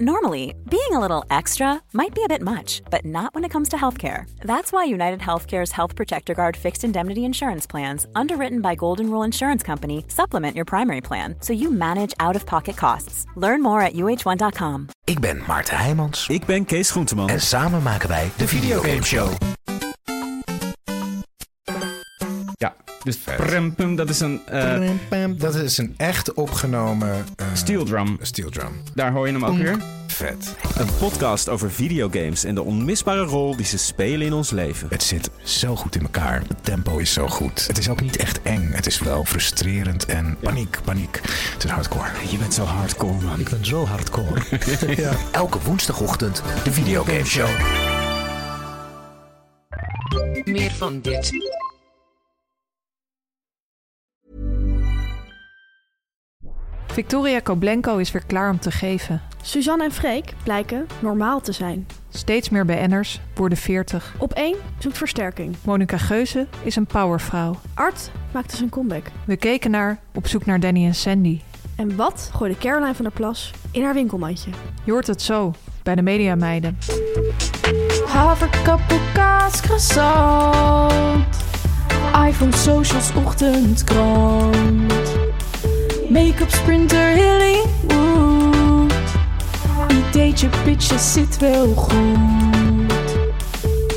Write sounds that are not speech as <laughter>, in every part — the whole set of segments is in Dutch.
Normally, being a little extra might be a bit much, but not when it comes to healthcare. That's why United Healthcare's Health Protector Guard fixed indemnity insurance plans, underwritten by Golden Rule Insurance Company, supplement your primary plan so you manage out of pocket costs. Learn more at uh1.com. Ik ben Maarten Heijmans. Ik ben Kees Groenteman. En samen maken wij de Videogame Show. Dus prem, pum, dat is een uh, Dat is een echt opgenomen uh, steel drum. Steel drum. Daar hoor je hem ook weer. Vet. Een podcast over videogames en de onmisbare rol die ze spelen in ons leven. Het zit zo goed in elkaar. Het tempo is zo goed. Het is ook niet echt eng. Het is wel frustrerend en paniek, paniek. Het is hardcore. Je bent zo hardcore, man. Ik ben zo hardcore. <laughs> ja. Elke woensdagochtend de Videogame Show. Meer van dit. Victoria Koblenko is weer klaar om te geven. Suzanne en Freek blijken normaal te zijn. Steeds meer BN'ers worden 40. Op één zoekt versterking. Monica Geuze is een powervrouw. Art maakte zijn comeback. We keken naar Op zoek naar Danny en Sandy. En wat gooide Caroline van der Plas in haar winkelmandje? Je hoort het zo bij de Mediameiden. Haverkappel, kaas, croissant. iPhone, socials, ochtendkrant. Make-up, sprinter, Hollywood. Ideetje, pitches, zit wel goed.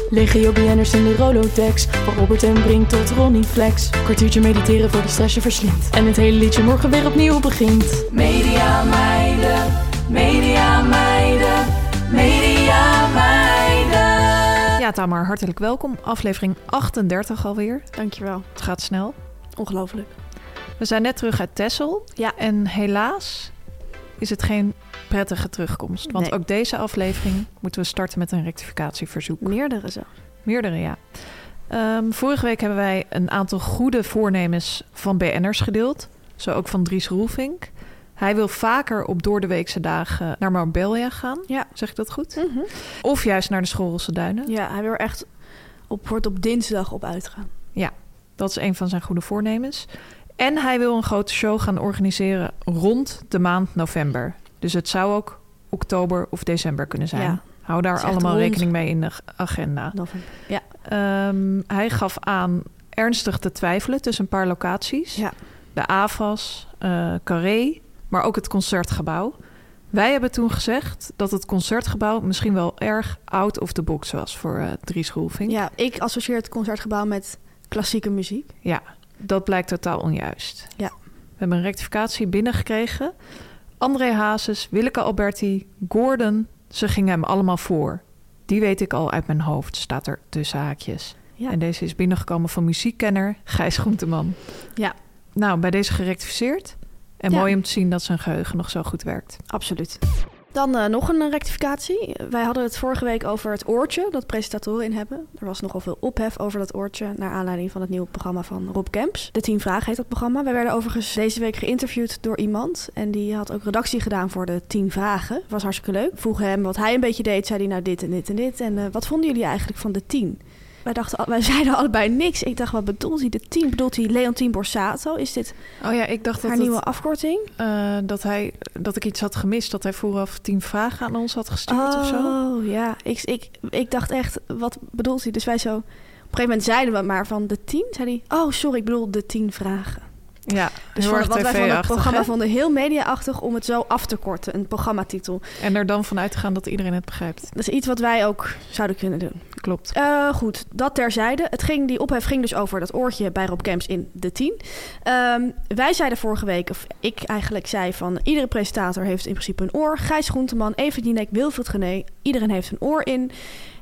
Legio BN'ers in de Rolodex. Van Robert en Brink tot Ronnie Flex. Kwartiertje mediteren voor die stress je verslindt. En het hele liedje morgen weer opnieuw begint. Media meiden, media meiden, media meiden. Ja, Tamar, hartelijk welkom. Aflevering 38 alweer. Dankjewel. Het gaat snel. Ongelooflijk. We zijn net terug uit Tessel. Ja. En helaas is het geen prettige terugkomst. Want Nee. ook deze aflevering moeten we starten met een rectificatieverzoek. Meerdere zo. Meerdere, ja. Ehm, vorige week hebben wij een aantal goede voornemens van BN'ers gedeeld. Zo ook van Dries Roelvink. Hij wil vaker op doordeweekse dagen naar Marbella gaan. Ja. Zeg ik dat goed? Of juist naar de Schorrelse Duinen. Ja, hij wil er echt op, wordt op dinsdag op uitgaan. Dat is een van zijn goede voornemens. En hij wil een grote show gaan organiseren rond de maand november. Dus het zou ook oktober of december kunnen zijn. Ja. Hou daar allemaal rond. rekening mee in de agenda. November. Ja. Ehm, hij gaf aan ernstig te twijfelen tussen een paar locaties. Ja. De AFAS, eh Carré, maar ook het Concertgebouw. Wij hebben toen gezegd dat het Concertgebouw misschien wel erg out of the box was voor eh Dries Roelvink. ja, ik associeer het concertgebouw met klassieke muziek. Ja, dat blijkt totaal onjuist. Ja. We hebben een rectificatie binnengekregen. André Hazes, Willeke Alberti, Gordon, ze gingen hem allemaal voor. Die weet ik al uit mijn hoofd, staat er tussen haakjes. Ja. En deze is binnengekomen van muziekkenner Gijs Groenteman. Ja. Nou, bij deze gerectificeerd. En Ja. mooi om te zien dat zijn geheugen nog zo goed werkt. Absoluut. Dan eh, nog een eh, rectificatie. Wij hadden het vorige week over het oortje dat presentatoren in hebben. Er was nogal veel ophef over dat oortje... naar aanleiding van het nieuwe programma van Rob Kemps. De 10 Vragen heet dat programma. Wij werden overigens deze week geïnterviewd door iemand... en die had ook redactie gedaan voor de 10 Vragen. Was hartstikke leuk. Vroegen hem wat hij een beetje deed. Zei hij nou dit en dit en dit. En eh, wat vonden jullie eigenlijk van de 10? Wij, dachten, wij <laughs> zeiden allebei niks. Ik dacht, wat bedoelt hij? De 10? Bedoelt hij Leontien Borsato? Is dit Oh ja, ik dacht dat, haar het, nieuwe afkorting? eh, dat, hij, dat ik iets had gemist. Dat hij vooraf tien vragen aan ons had gestuurd of zo. Oh ja, ik, ik, ik dacht echt, wat bedoelt hij? Dus wij zo, op een gegeven moment zeiden we maar van de tien. Zei hij, oh sorry, ik bedoel de tien vragen. Ja, Dus heel wat wij van het programma vonden heel mediaachtig om het zo af te korten. Een programmatitel. En er dan vanuit te gaan dat iedereen het begrijpt. Dat is iets wat wij ook zouden kunnen doen. Klopt. Eh, goed, dat terzijde. Het ging, die ophef ging dus over dat oortje bij Rob Camps in de 10. Ehm, wij zeiden vorige week, of ik eigenlijk zei van... iedere presentator heeft in principe een oor. Gijs Groenteman, Even Dienek, Wilfried Gené. Iedereen heeft een oor in.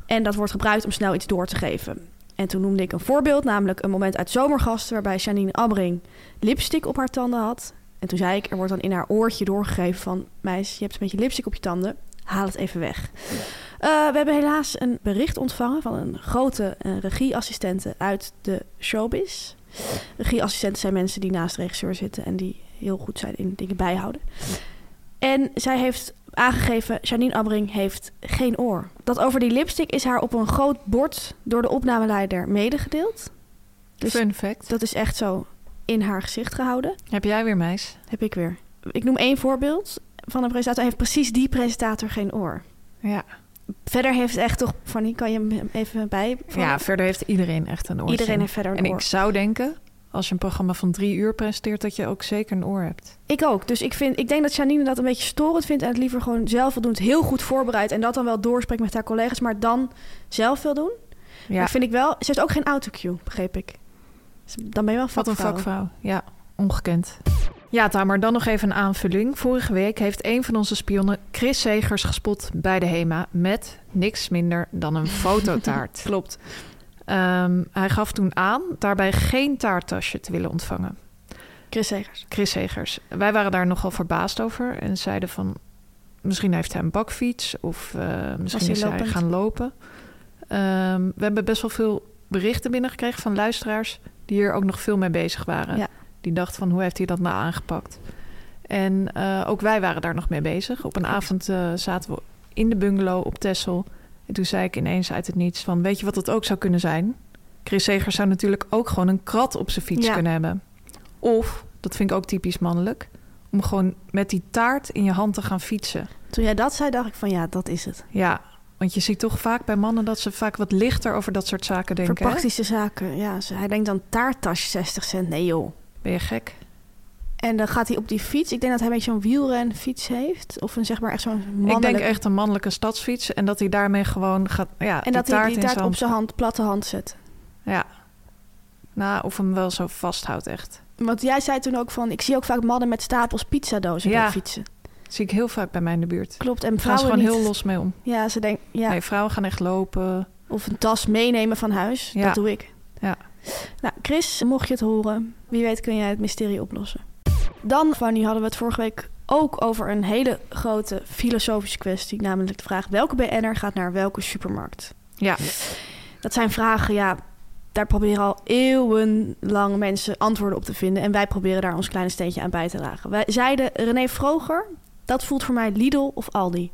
En dat wordt gebruikt om snel iets door te geven. En toen noemde ik een voorbeeld, namelijk een moment uit Zomergasten... waarbij Janine Abbring lipstick op haar tanden had. En toen zei ik, er wordt dan in haar oortje doorgegeven van... meis, je hebt een beetje lipstick op je tanden, haal het even weg. Eh, we hebben helaas een bericht ontvangen van een grote eh, regieassistente uit de showbiz. Regieassistenten zijn mensen die naast de regisseur zitten en die heel goed zijn in dingen bijhouden. En zij heeft aangegeven, Janine Abbring heeft geen oor. Dat over die lipstick is haar op een groot bord door de opnameleider medegedeeld. Dus Fun fact. dat is echt zo in haar gezicht gehouden. Heb jij weer meis? Heb ik weer. Ik noem één voorbeeld. van een presentator heeft precies die presentator geen oor. Ja. Verder heeft echt toch, Fanny, kan je hem even bij? ja, verder heeft iedereen echt een oor. Iedereen heeft verder een En oor. ik zou denken, als je een programma van drie uur presenteert, dat je ook zeker een oor hebt. Ik ook. Dus ik, vind, ik denk dat Janine dat een beetje storend vindt... en het liever gewoon zelf wil doen. Het heel goed voorbereid en dat dan wel doorspreekt met haar collega's... maar dan zelf wil doen. Ja, Maar vind ik wel... Ze heeft ook geen autocue, begreep ik. Dus dan ben je wel wat een vakvrouw. vakvrouw. Ja, ongekend. Ja, Tamer, dan nog even een aanvulling. Vorige week heeft een van onze spionnen Chris Segers gespot bij de HEMA... met niks minder dan een <laughs> fototaart. Klopt. Ehm, hij gaf toen aan daarbij geen taarttasje te willen ontvangen. Chris Segers. Chris Segers. Wij waren daar nogal verbaasd over en zeiden van... misschien heeft hij een bakfiets of eh, misschien hij is hij gaan lopen. Ehm, we hebben best wel veel berichten binnengekregen van luisteraars... die hier ook nog veel mee bezig waren. Ja. Die dachten van hoe heeft hij dat nou aangepakt? En eh, ook wij waren daar nog mee bezig. Op een avond eh, zaten we in de bungalow op Texel. En toen zei ik ineens uit het niets van... weet je wat het ook zou kunnen zijn? Chris Segers zou natuurlijk ook gewoon een krat op zijn fiets Ja. kunnen hebben. Of, dat vind ik ook typisch mannelijk... om gewoon met die taart in je hand te gaan fietsen. Toen jij dat zei, dacht ik van ja, dat is het. Ja, want je ziet toch vaak bij mannen... dat ze vaak wat lichter over dat soort zaken denken. Voor hè? praktische zaken. Ja, hij denkt dan taarttas 60 cent. Nee joh. Ben je gek? En dan gaat hij op die fiets. Ik denk dat hij een beetje zo'n wielrenfiets heeft. Of een zeg maar echt zo'n mannelijk... Ik denk echt een mannelijke stadsfiets... en dat hij daarmee gewoon gaat... Ja, En dat hij die taart op zijn hand, platte hand zet. Ja. Nou, of hem wel zo vasthoudt echt. Want jij zei toen ook van... Ik zie ook vaak mannen met stapels pizzadozen Ja. op fietsen. Dat zie ik heel vaak bij mij in de buurt. Klopt. En Daar gaan ze vrouwen gewoon niet. heel los mee om. Ja, ze denken... Ja. Nee, vrouwen gaan echt lopen. Of een tas meenemen van huis. Ja. Dat doe ik. Ja. Nou, Chris, mocht je het horen, wie weet kun jij het mysterie oplossen. Dan, Fanny, hadden we het vorige week ook over een hele grote filosofische kwestie. Namelijk de vraag, welke BN'er gaat naar welke supermarkt? Ja. Dat zijn vragen, ja, daar proberen al eeuwenlang mensen antwoorden op te vinden. En wij proberen daar ons kleine steentje aan bij te dragen. Wij zeiden, René Vroger, dat voelt voor mij Lidl of Aldi.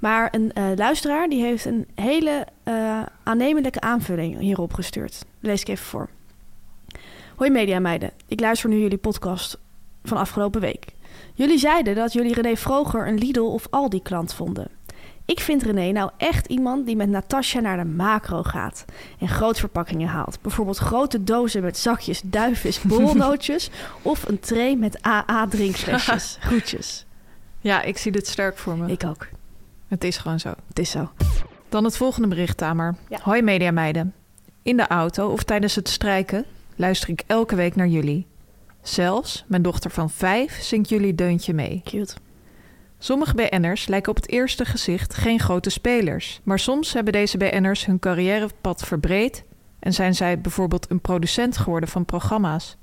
Maar een eh, luisteraar die heeft een hele eh, aannemelijke aanvulling hierop gestuurd. Lees ik even voor. Hoi mediameiden, ik luister nu jullie podcast van afgelopen week. Jullie zeiden dat jullie René Vroger een Lidl of Aldi klant vonden. Ik vind René nou echt iemand die met Natasja naar de macro gaat en grootverpakkingen haalt. Bijvoorbeeld grote dozen met zakjes duifvis <laughs> bolnootjes of een tray met AA drinkflesjes. Groetjes. Ja, ik zie dit sterk voor me. Ik ook. Het is gewoon zo. Het is zo. Dan het volgende bericht, Tamer. Ja. Hoi mediameiden. In de auto of tijdens het strijken luister ik elke week naar jullie. Zelfs mijn dochter van vijf zingt jullie deuntje mee. Cute. Sommige BN'ers lijken op het eerste gezicht geen grote spelers. Maar soms hebben deze BN'ers hun carrièrepad verbreed... en zijn zij bijvoorbeeld een producent geworden van programma's.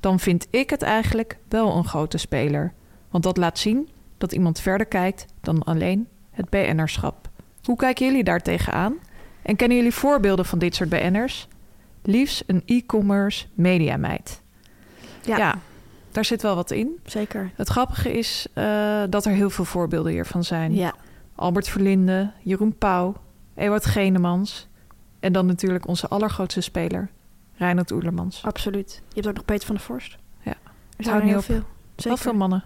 Dan vind ik het eigenlijk wel een grote speler. Want dat laat zien dat iemand verder kijkt dan alleen het BN'erschap. Hoe kijken jullie daar tegenaan? En kennen jullie voorbeelden van dit soort BN'ers? Liefst een e-commerce mediameid. Ja, ja, daar zit wel wat in. zeker. Het grappige is eh, dat er heel veel voorbeelden hiervan zijn. Ja, Albert Verlinde, Jeroen Pauw, Ewout Genemans... en dan natuurlijk onze allergrootste speler, Reinhard Oerlemans. absoluut. Je hebt ook nog Peter van der Vorst. Ja. Er zijn er heel op. veel. Zeker. veel mannen.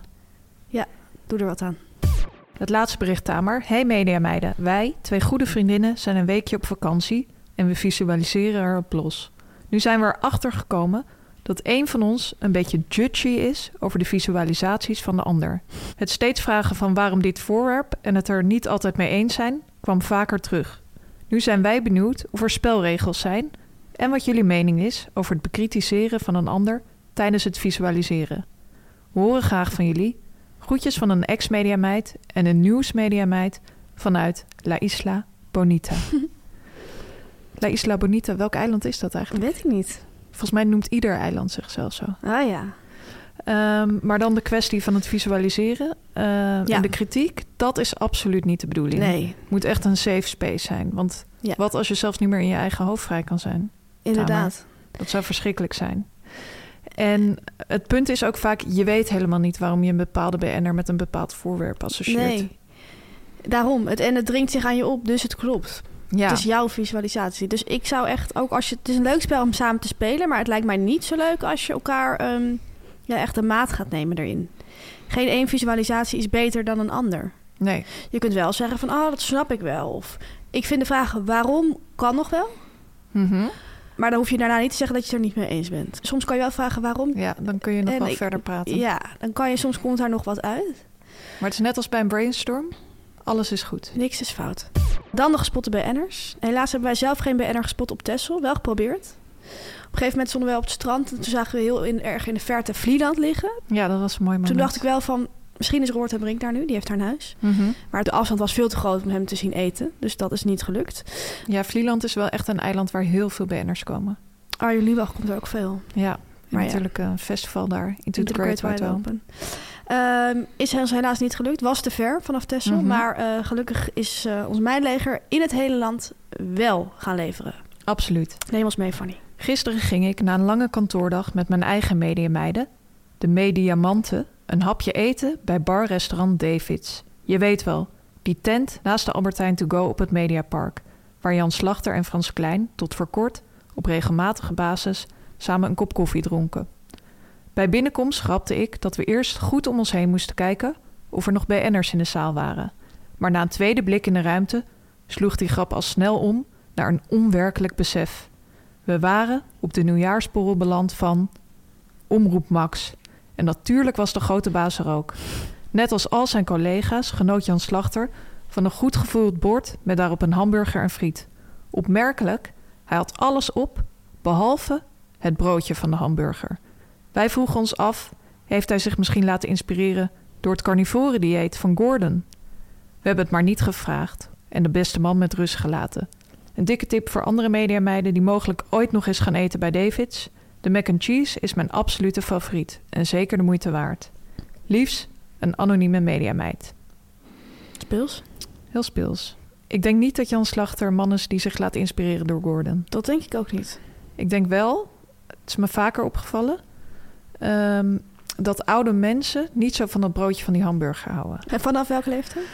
Doe er wat aan. Het laatste bericht, Tamer. Hey mediameiden. Wij, twee goede vriendinnen, zijn een weekje op vakantie... en we visualiseren erop los. Nu zijn we erachter gekomen dat een van ons een beetje judgy is... over de visualisaties van de ander. Het steeds vragen van waarom dit voorwerp... en het er niet altijd mee eens zijn, kwam vaker terug. Nu zijn wij benieuwd of er spelregels zijn... en wat jullie mening is over het bekritiseren van een ander... tijdens het visualiseren. We horen graag van jullie... Groetjes van een ex-mediameid en een nieuwsmediameid vanuit La Isla Bonita. <laughs> La Isla Bonita, welk eiland is dat eigenlijk? Weet ik niet. Volgens mij noemt ieder eiland zichzelf zo. Ah ja. Ehm, maar dan de kwestie van het visualiseren eh, en de kritiek, dat is absoluut niet de bedoeling. Nee, Het moet echt een safe space zijn. Want Ja. wat als je zelfs niet meer in je eigen hoofd vrij kan zijn? inderdaad. Dat zou verschrikkelijk zijn. En het punt is ook vaak, je weet helemaal niet waarom je een bepaalde BN'er met een bepaald voorwerp associeert. Nee. Daarom. Het, en het dringt zich aan je op, dus het klopt. Ja. Het is jouw visualisatie. Dus ik zou echt ook als je... Het is een leuk spel om samen te spelen... maar het lijkt mij niet zo leuk als je elkaar... ehm, ja, echt een maat gaat nemen erin. geen één visualisatie is beter dan een ander. Nee. Je kunt wel zeggen van, oh, dat snap ik wel. Of ik vind de vraag waarom kan nog wel. Mhm. Maar dan hoef je daarna niet te zeggen dat je het er niet mee eens bent. Soms kan je wel vragen waarom. Ja, dan kun je nog En wel ik- verder praten. Ja, dan kan je soms komt daar nog wat uit. Maar het is net als bij een brainstorm. Alles is goed. Niks is fout. Dan de gespotte BN'ers. Helaas hebben wij zelf geen BN'er gespot op Texel. Wel geprobeerd. Op een gegeven moment stonden we op het strand. En toen zagen we heel in, erg in de verte Vlieland liggen. Ja, dat was een mooi moment. Toen dacht ik wel van... Misschien is Roort en Brink daar nu. Die heeft haar huis. Mhm. Maar de afstand was veel te groot om hem te zien eten. Dus dat is niet gelukt. Ja, Vlieland is wel echt een eiland waar heel veel BN'ers komen. Arjen Lubach komt er ook veel. Ja, natuurlijk een festival daar. Into, Into the Great. Open. Ehm, is helaas niet gelukt. Was te ver vanaf Texel. Mhm. Maar eh, gelukkig is eh, ons mijnleger in het hele land wel gaan leveren. Absoluut. Neem ons mee, Fanny. Gisteren ging ik na een lange kantoordag met mijn eigen mediameiden, de Mediamanten, een hapje eten bij bar-restaurant Davids. Je weet wel, die tent naast de Albertijn to go op het Mediapark, waar Jan Slachter en Frans Klein tot voor kort op regelmatige basis samen een kop koffie dronken. Bij binnenkomst grapte ik dat we eerst goed om ons heen moesten kijken of er nog BN'ers in de zaal waren. Maar na een tweede blik in de ruimte sloeg die grap al snel om naar een onwerkelijk besef. We waren op de nieuwjaarsborrel beland van Omroep Max. En natuurlijk was de grote baas er ook. Net als al zijn collega's genoot Jan Slachter van een goed gevuld bord met daarop een hamburger en friet. Opmerkelijk, hij had alles op, behalve het broodje van de hamburger. Wij vroegen ons af, heeft hij zich misschien laten inspireren door het carnivore dieet van Gordon? We hebben het maar niet gevraagd en de beste man met rust gelaten. Een dikke tip voor andere mediameiden die mogelijk ooit nog eens gaan eten bij Davids. De mac and cheese is mijn absolute favoriet en zeker de moeite waard. Liefs, een anonieme mediameid. Speels? Heel speels. Ik denk niet dat Jan Slachter man is die zich laat inspireren door Gordon. Dat denk ik ook niet. Ik denk wel, het is me vaker opgevallen, ehm, dat oude mensen niet zo van dat broodje van die hamburger houden. En vanaf welke leeftijd?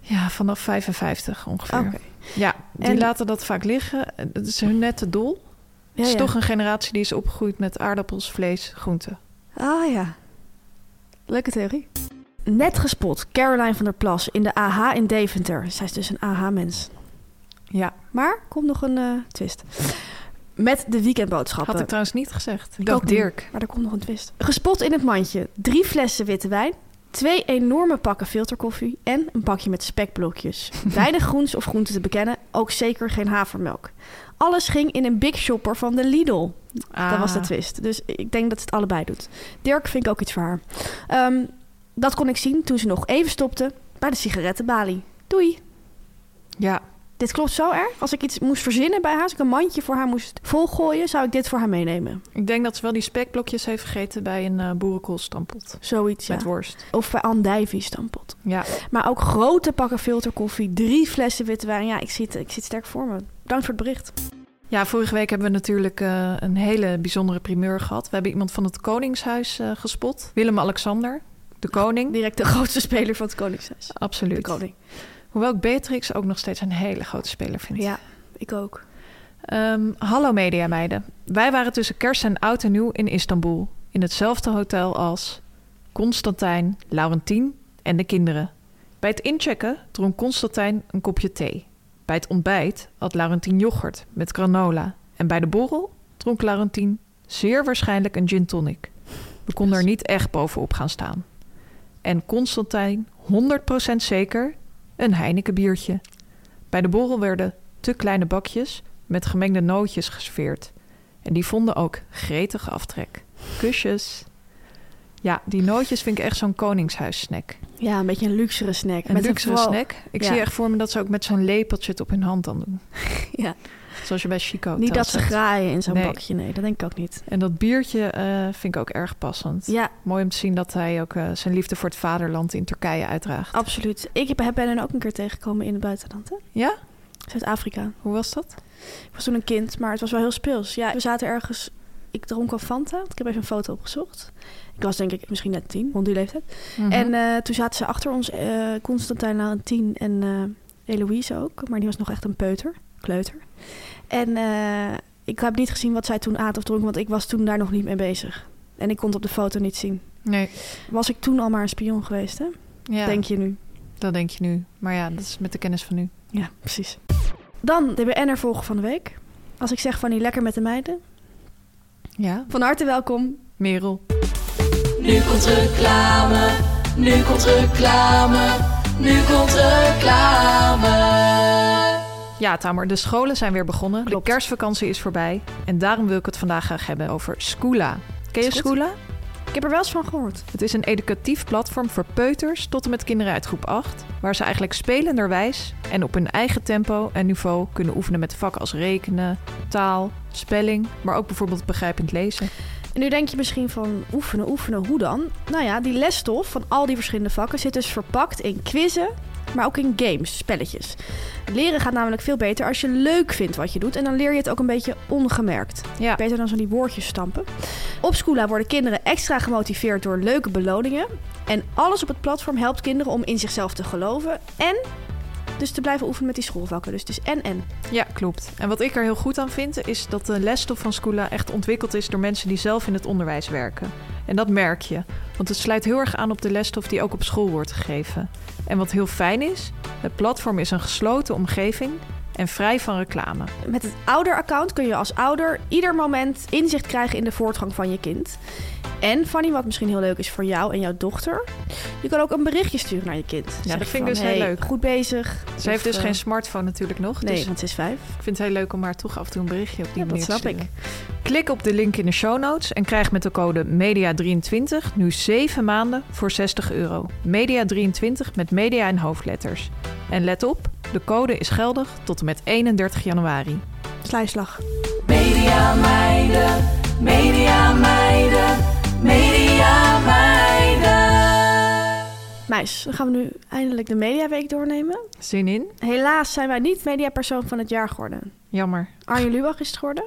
Ja, vanaf 55 ongeveer. Oké. Ja, die En- laten dat vaak liggen. Het is hun net te dol. Ja, het is toch een generatie die is opgegroeid met aardappels, vlees, groenten. Ah ja. Leuke theorie. Net gespot, Caroline van der Plas in de AH in Deventer. Zij is dus een AH-mens. Ja, Maar komt nog een eh, twist. Met de weekendboodschappen. had ik trouwens niet gezegd. Ik. Dirk. Maar er komt nog een twist. Gespot in het mandje. Drie flessen witte wijn. Twee enorme pakken filterkoffie. En een pakje met spekblokjes. <laughs> Weinig groens of groenten te bekennen. Ook zeker geen havermelk. Alles ging in een big shopper van de Lidl. Dat was de Ah. twist. Dus ik denk dat ze het allebei doet. Dirk vind ik ook iets voor haar. Ehm, dat kon ik zien toen ze nog even stopte bij de sigarettenbalie. Doei. Ja, Dit klopt zo erg. Als ik iets moest verzinnen bij haar, als ik een mandje voor haar moest volgooien, zou ik dit voor haar meenemen. ik denk dat ze wel die spekblokjes heeft gegeten bij een eh boerenkoolstampot. Zoiets, ja. Met worst. Of bij Andijvie stampot. Ja, Maar ook grote pakken filterkoffie, drie flessen witte wijn. Ja, ik zie het, ik zie het sterk voor me. Bedankt voor het bericht. Ja, vorige week hebben we natuurlijk eh, een hele bijzondere primeur gehad. We hebben iemand van het Koningshuis eh, gespot. Willem-Alexander, de koning. Direct de grootste speler van het Koningshuis. De Absoluut. koning. Hoewel ik Beatrix ook nog steeds een hele grote speler vind. Ja, ik ook. Ehm, hallo mediameiden. Wij waren tussen kerst en oud en nieuw in Istanbul. In hetzelfde hotel als Constantijn, Laurentien en de kinderen. Bij het inchecken dronk Constantijn een kopje thee. Bij het ontbijt had Laurentien yoghurt met granola. En bij de borrel dronk Laurentien zeer waarschijnlijk een gin tonic. We konden er niet echt bovenop gaan staan. En Constantijn 100% zeker een Heineken biertje. Bij de borrel werden te kleine bakjes met gemengde nootjes geserveerd. En die vonden ook gretige aftrek. Kusjes. Ja, die nootjes vind ik echt zo'n koningshuissnack. Ja, een beetje een luxere snack. Een Met luxere vooral- snack. Ik ja. zie echt voor me dat ze ook met zo'n lepeltje het op hun hand dan doen. <laughs> Ja. Zoals je bij Chico Niet dat ze graaien in zo'n Nee. bakje. Nee, dat denk ik ook niet. En dat biertje eh, vind ik ook erg passend. Ja, Mooi om te zien dat hij ook eh, zijn liefde voor het vaderland in Turkije uitdraagt. absoluut. Ik heb- ben hen ook een keer tegengekomen in het buitenland. Hè? Ja? Zuid-Afrika. Hoe was dat? Ik was toen een kind, maar het was wel heel speels. Ja, we zaten ergens... Ik dronk al Fanta. Ik heb even een foto opgezocht. Ik was denk ik misschien net tien, rond die leeftijd. Mhm. En eh, toen zaten ze achter ons, eh Constantijn Laurentien en eh Eloïse ook. Maar die was nog echt een peuter, kleuter. En ik heb niet gezien wat zij toen aten of dronken, want ik was toen daar nog niet mee bezig. En ik kon het op de foto niet zien. Nee. Was ik toen al maar een spion geweest, hè? Ja, Denk je nu. dat denk je nu. Maar ja, dat is met de kennis van nu. Ja, precies. Dan de BN'er volgen van de week. Als ik zeg van die lekker met de meiden. Ja, Van harte welkom. Merel. Nu komt reclame, nu komt reclame, nu komt reclame. Ja, Tamer, de scholen zijn weer begonnen. Klopt. De kerstvakantie is voorbij. En daarom wil ik het vandaag graag hebben over Scoola. Ken je. Scoola? Ik heb er wel eens van gehoord. Het is een educatief platform voor peuters tot en met kinderen uit groep 8, waar ze eigenlijk spelenderwijs en op hun eigen tempo en niveau kunnen oefenen met vakken als rekenen, taal, spelling, maar ook bijvoorbeeld begrijpend lezen. En nu denk je misschien van oefenen, oefenen, hoe dan? Nou ja, die lesstof van al die verschillende vakken zit dus verpakt in quizzen, maar ook in games, spelletjes. Leren gaat namelijk veel beter als je leuk vindt wat je doet en dan leer je het ook een beetje ongemerkt. Ja, Beter dan zo die woordjes stampen. Op Schoola worden kinderen extra gemotiveerd door leuke beloningen. En alles op het platform helpt kinderen om in zichzelf te geloven en dus te blijven oefenen met die schoolvakken. Dus het is en en. ja, klopt. En wat ik er heel goed aan vind, is dat de lesstof van Scoola echt ontwikkeld is door mensen die zelf in het onderwijs werken. En dat merk je, want het sluit heel erg aan op de lesstof die ook op school wordt gegeven. En wat heel fijn is, het platform is een gesloten omgeving en vrij van reclame. Met het ouder-account kun je als ouder ieder moment inzicht krijgen in de voortgang van je kind. En Fanny, wat misschien heel leuk is voor jou en jouw dochter, je kan ook een berichtje sturen naar je kind. dat Zeg je vind ik dus heel leuk. Goed bezig. Ze heeft dus eh, geen smartphone natuurlijk nog. Nee, dus want ze is vijf. ik vind het heel leuk om haar toch af en toe een berichtje op die Ja, dat manier te snap ik. sturen. Klik op de link in de show notes en krijg met de code MEDIA23 nu 7 maanden voor 60 euro. MEDIA23 met media en hoofdletters. En let op, de code is geldig tot en met 31 januari. Slijslag. Media meiden, media meiden, media meiden. Meis, dan gaan we nu eindelijk de Mediaweek doornemen. Zin in? Helaas zijn wij niet mediapersoon van het jaar geworden. Jammer. Arjen Lubach is het geworden.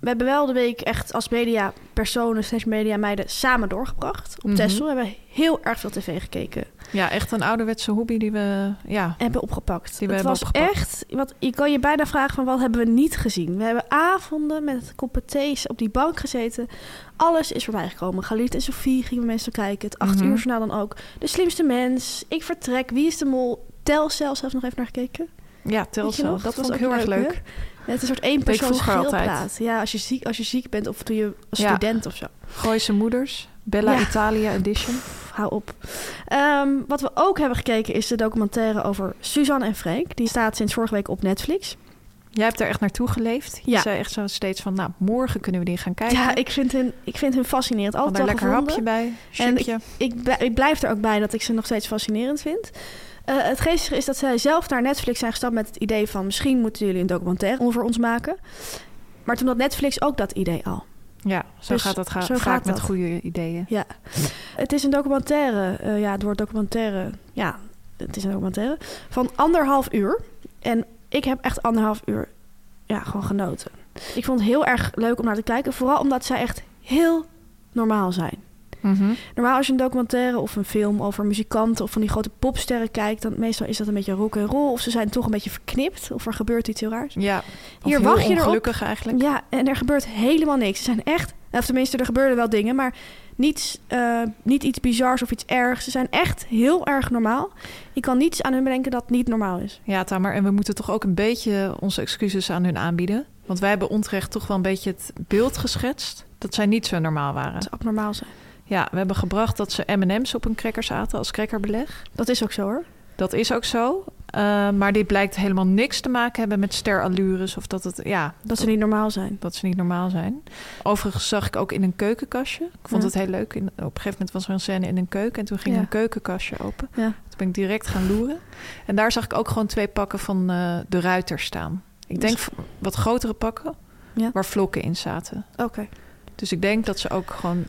We hebben wel de week echt als mediapersonen, slash mediameiden, samen doorgebracht. Op. Texel hebben we heel erg veel tv gekeken Ja, echt een ouderwetse hobby die we... Ja, en hebben opgepakt. Die we het hebben was opgepakt. echt, want je kan je bijna vragen van wat hebben we niet gezien. We hebben avonden met koppen thee op die bank gezeten. Alles is voorbij gekomen. Galit en Sofie gingen we mensen kijken. Het acht Mhm. uur journaal dan ook. De slimste mens. Ik vertrek. Wie is de mol? Tel zelfs nog even naar gekeken. ja tel Weet je zo. nog? Dat was vond ik ook heel erg leuk, leuk. Het is een soort één persoon. Ja, als je, ziek, als je ziek bent of toen je als Ja. student of zo. Gooise moeders. Bella Ja. Italia edition. Pff, hou op. Ehm, wat we ook hebben gekeken is de documentaire over Suzanne en Freek. Die staat sinds vorige week op Netflix. Jij hebt er echt naartoe geleefd. Je Ja. zei echt zo steeds van, nou, morgen kunnen we die gaan kijken. Ja, ik vind hun, ik vind hun fascinerend. Altijd al lekker gevonden. hapje bij. En. Ik, ik blijf er ook bij dat ik ze nog steeds fascinerend vind. Eh, het geestige is dat zij zelf naar Netflix zijn gestapt met het idee van... misschien moeten jullie een documentaire over ons maken. Maar toen had Netflix ook dat idee al. Ja, zo Dus gaat dat ga- zo vaak gaat met dat. goede ideeën. Ja. Het is een documentaire, eh, ja, het woord documentaire, ja, het is een documentaire, van anderhalf uur. En ik heb echt anderhalf uur, ja, gewoon genoten. Ik vond het heel erg leuk om naar te kijken, vooral omdat zij echt heel normaal zijn. Mhm. Normaal als je een documentaire of een film over muzikanten of van die grote popsterren kijkt, dan meestal is dat een beetje rock en roll of ze zijn toch een beetje verknipt of er gebeurt iets heel raars. Ja, Hier wacht je erop. eigenlijk. Ja, en er gebeurt helemaal niks. Ze zijn echt, of tenminste, er gebeuren wel dingen, maar niets, eh, niet iets bizars of iets ergs. Ze zijn echt heel erg normaal. Je kan niets aan hun bedenken dat niet normaal is. Ja, Tamer, en we moeten toch ook een beetje onze excuses aan hun aanbieden. Want wij hebben onterecht toch wel een beetje het beeld geschetst dat zij niet zo normaal waren. Dat ze abnormaal zijn. Ja, we hebben gebracht dat ze M&M's op een crackers aten als crackerbeleg. Dat is ook zo hoor. Dat is ook zo. Uh, maar dit blijkt helemaal niks te maken hebben met sterallures of dat het, ja... Dat ze niet normaal zijn. Dat ze niet normaal zijn. Overigens zag ik ook in een keukenkastje. Ik vond Ja. het heel leuk. In, op een gegeven moment was er een scène in een keuken en toen ging Ja. een keukenkastje open. Ja. Toen ben ik direct gaan loeren. En daar zag ik ook gewoon twee pakken van eh, de ruiter staan. Ik denk v- wat grotere pakken waar vlokken in zaten. Oké. Dus ik denk dat ze ook gewoon...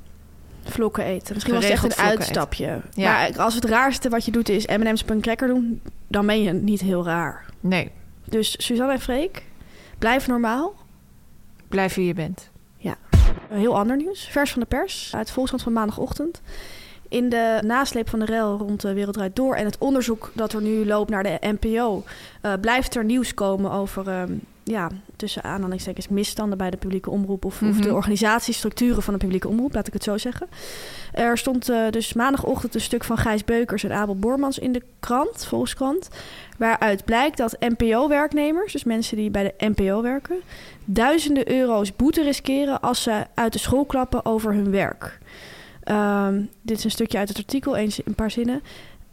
Vlokken eten. Misschien was het echt een uitstapje. Ja. Maar als het raarste wat je doet is M&M's op een cracker doen, dan ben je niet heel raar. Nee, Dus Suzanne en Freek, blijf normaal. blijf wie je bent. Heel ander nieuws. Vers van de pers uit Volkskrant van maandagochtend. In de nasleep van de rel rond de Wereld Draait Door... en het onderzoek dat er nu loopt naar de NPO... eh, blijft er nieuws komen over ehm, ja, tussen aanhalingstekens misstanden bij de publieke omroep of, of Mhm. de organisatiestructuren van de publieke omroep, laat ik het zo zeggen. Er stond eh, dus maandagochtend een stuk van Gijs Beukers en Abel Bormans in de krant, Volkskrant, waaruit blijkt dat NPO-werknemers, dus mensen die bij de NPO werken, duizenden euro's boete riskeren als ze uit de school klappen over hun werk. Ehm, dit is een stukje uit het artikel, eens een paar zinnen.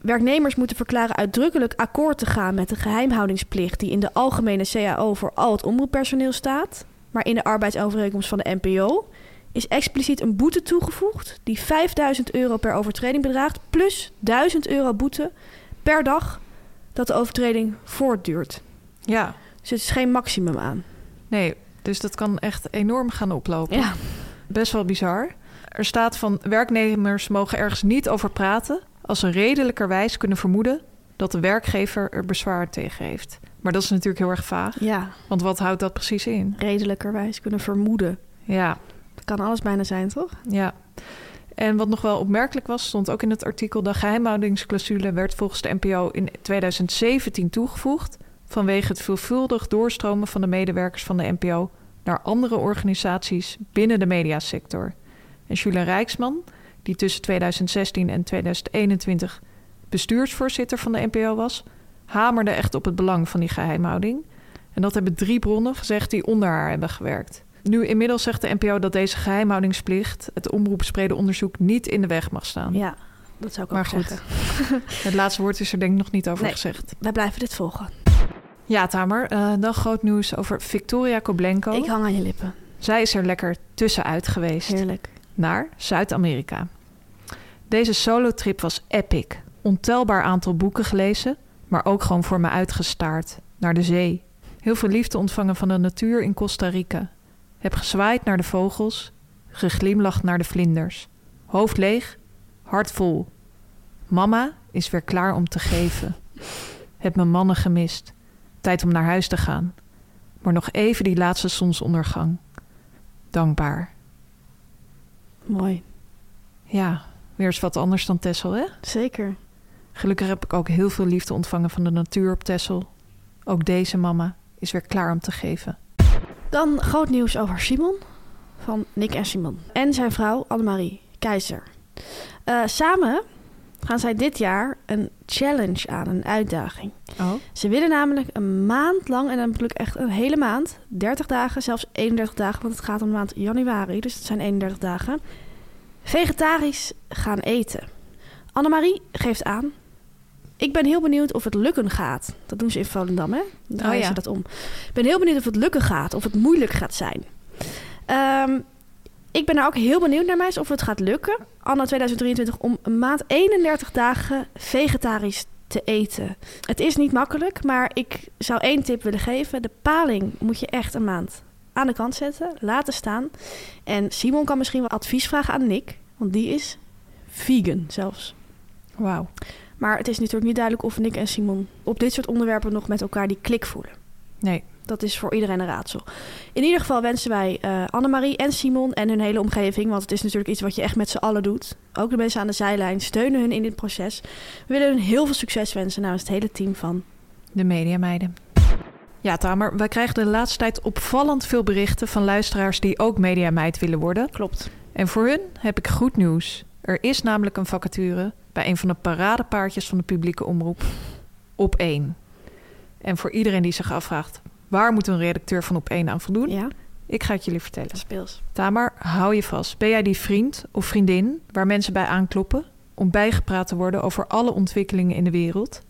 Werknemers moeten verklaren uitdrukkelijk akkoord te gaan met de geheimhoudingsplicht die in de algemene CAO voor al het omroeppersoneel staat. Maar in de arbeidsovereenkomst van de NPO is expliciet een boete toegevoegd die 5000 euro per overtreding bedraagt, plus 1000 euro boete per dag dat de overtreding voortduurt. Ja, Dus het is geen maximum aan. nee, dus dat kan echt enorm gaan oplopen. Ja, Best wel bizar. Er staat van werknemers mogen ergens niet over praten als ze redelijkerwijs kunnen vermoeden dat de werkgever er bezwaar tegen heeft. Maar dat is natuurlijk heel erg vaag, ja, want wat houdt dat precies in? redelijkerwijs kunnen vermoeden. Ja, Dat kan alles bijna zijn, toch? ja. En wat nog wel opmerkelijk was, stond ook in het artikel... de geheimhoudingsclausule werd volgens de NPO in 2017 toegevoegd... vanwege het veelvuldig doorstromen van de medewerkers van de NPO... naar andere organisaties binnen de mediasector. En Julia Rijksman, die tussen 2016 en 2021 bestuursvoorzitter van de NPO was... hamerde echt op het belang van die geheimhouding. En dat hebben drie bronnen gezegd die onder haar hebben gewerkt. Nu inmiddels zegt de NPO dat deze geheimhoudingsplicht... het omroepsbrede onderzoek niet in de weg mag staan. Ja, dat zou ik Maar ook goed. zeggen. <laughs> Het laatste woord is er denk ik nog niet over Nee. gezegd. Wij blijven dit volgen. Ja, Tamer, eh, dan groot nieuws over Victoria Koblenko. Ik hang aan je lippen. Zij is er lekker tussenuit geweest Heerlijk. naar Zuid-Amerika. Deze solotrip was epic. Ontelbaar aantal boeken gelezen, maar ook gewoon voor me uitgestaard. Naar de zee. Heel veel liefde ontvangen van de natuur in Costa Rica. Heb gezwaaid naar de vogels, geglimlacht naar de vlinders. Hoofd leeg, hart vol. Mama is weer klaar om te geven. Heb mijn mannen gemist. Tijd om naar huis te gaan. Maar nog even die laatste zonsondergang. Dankbaar. Mooi. Ja, weer eens wat anders dan Tessel, hè? Zeker. Gelukkig heb ik ook heel veel liefde ontvangen van de natuur op Tessel. Ook deze mama is weer klaar om te geven. Dan groot nieuws over Simon van Nick en Simon. En zijn vrouw Annemarie Keizer. Eh, samen gaan zij dit jaar een challenge aan, een uitdaging. Oh? Ze willen namelijk een maand lang, en dan bedoel ik echt een hele maand, 30 dagen, zelfs 31 dagen, want het gaat om de maand januari, dus het zijn 31 dagen, vegetarisch gaan eten. Annemarie geeft aan. Ik ben heel benieuwd of het lukken gaat. Dat doen ze in Volendam, hè? Draaien Oh ja. ze dat om. Ik ben heel benieuwd of het lukken gaat, of het moeilijk gaat zijn. Ehm, ik ben daar ook heel benieuwd naar, meisjes, of het gaat lukken. Anno 2023 om een maand 31 dagen vegetarisch te eten. Het is niet makkelijk, maar ik zou één tip willen geven. De paling moet je echt een maand aan de kant zetten, laten staan. En Simon kan misschien wel advies vragen aan Nick, want die is vegan zelfs. Wauw. Maar het is natuurlijk niet duidelijk of Nick en Simon op dit soort onderwerpen nog met elkaar die klik voelen. Nee. Dat is voor iedereen een raadsel. In ieder geval wensen wij eh Annemarie en Simon en hun hele omgeving, want het is natuurlijk iets wat je echt met z'n allen doet. Ook de mensen aan de zijlijn steunen hun in dit proces. We willen hun heel veel succes wensen namens het hele team van. De mediameiden. Ja, Tamer, wij krijgen de laatste tijd opvallend veel berichten van luisteraars die ook mediameid willen worden. Klopt. En voor hun heb ik goed nieuws. Er is namelijk een vacature bij een van de paradepaardjes van de publieke omroep op 1. En voor iedereen die zich afvraagt, waar moet een redacteur van op 1 aan voldoen? Ja, Ik ga het jullie vertellen. speels. Tamar, hou je vast. Ben jij die vriend of vriendin waar mensen bij aankloppen om bijgepraat te worden over alle ontwikkelingen in de wereld?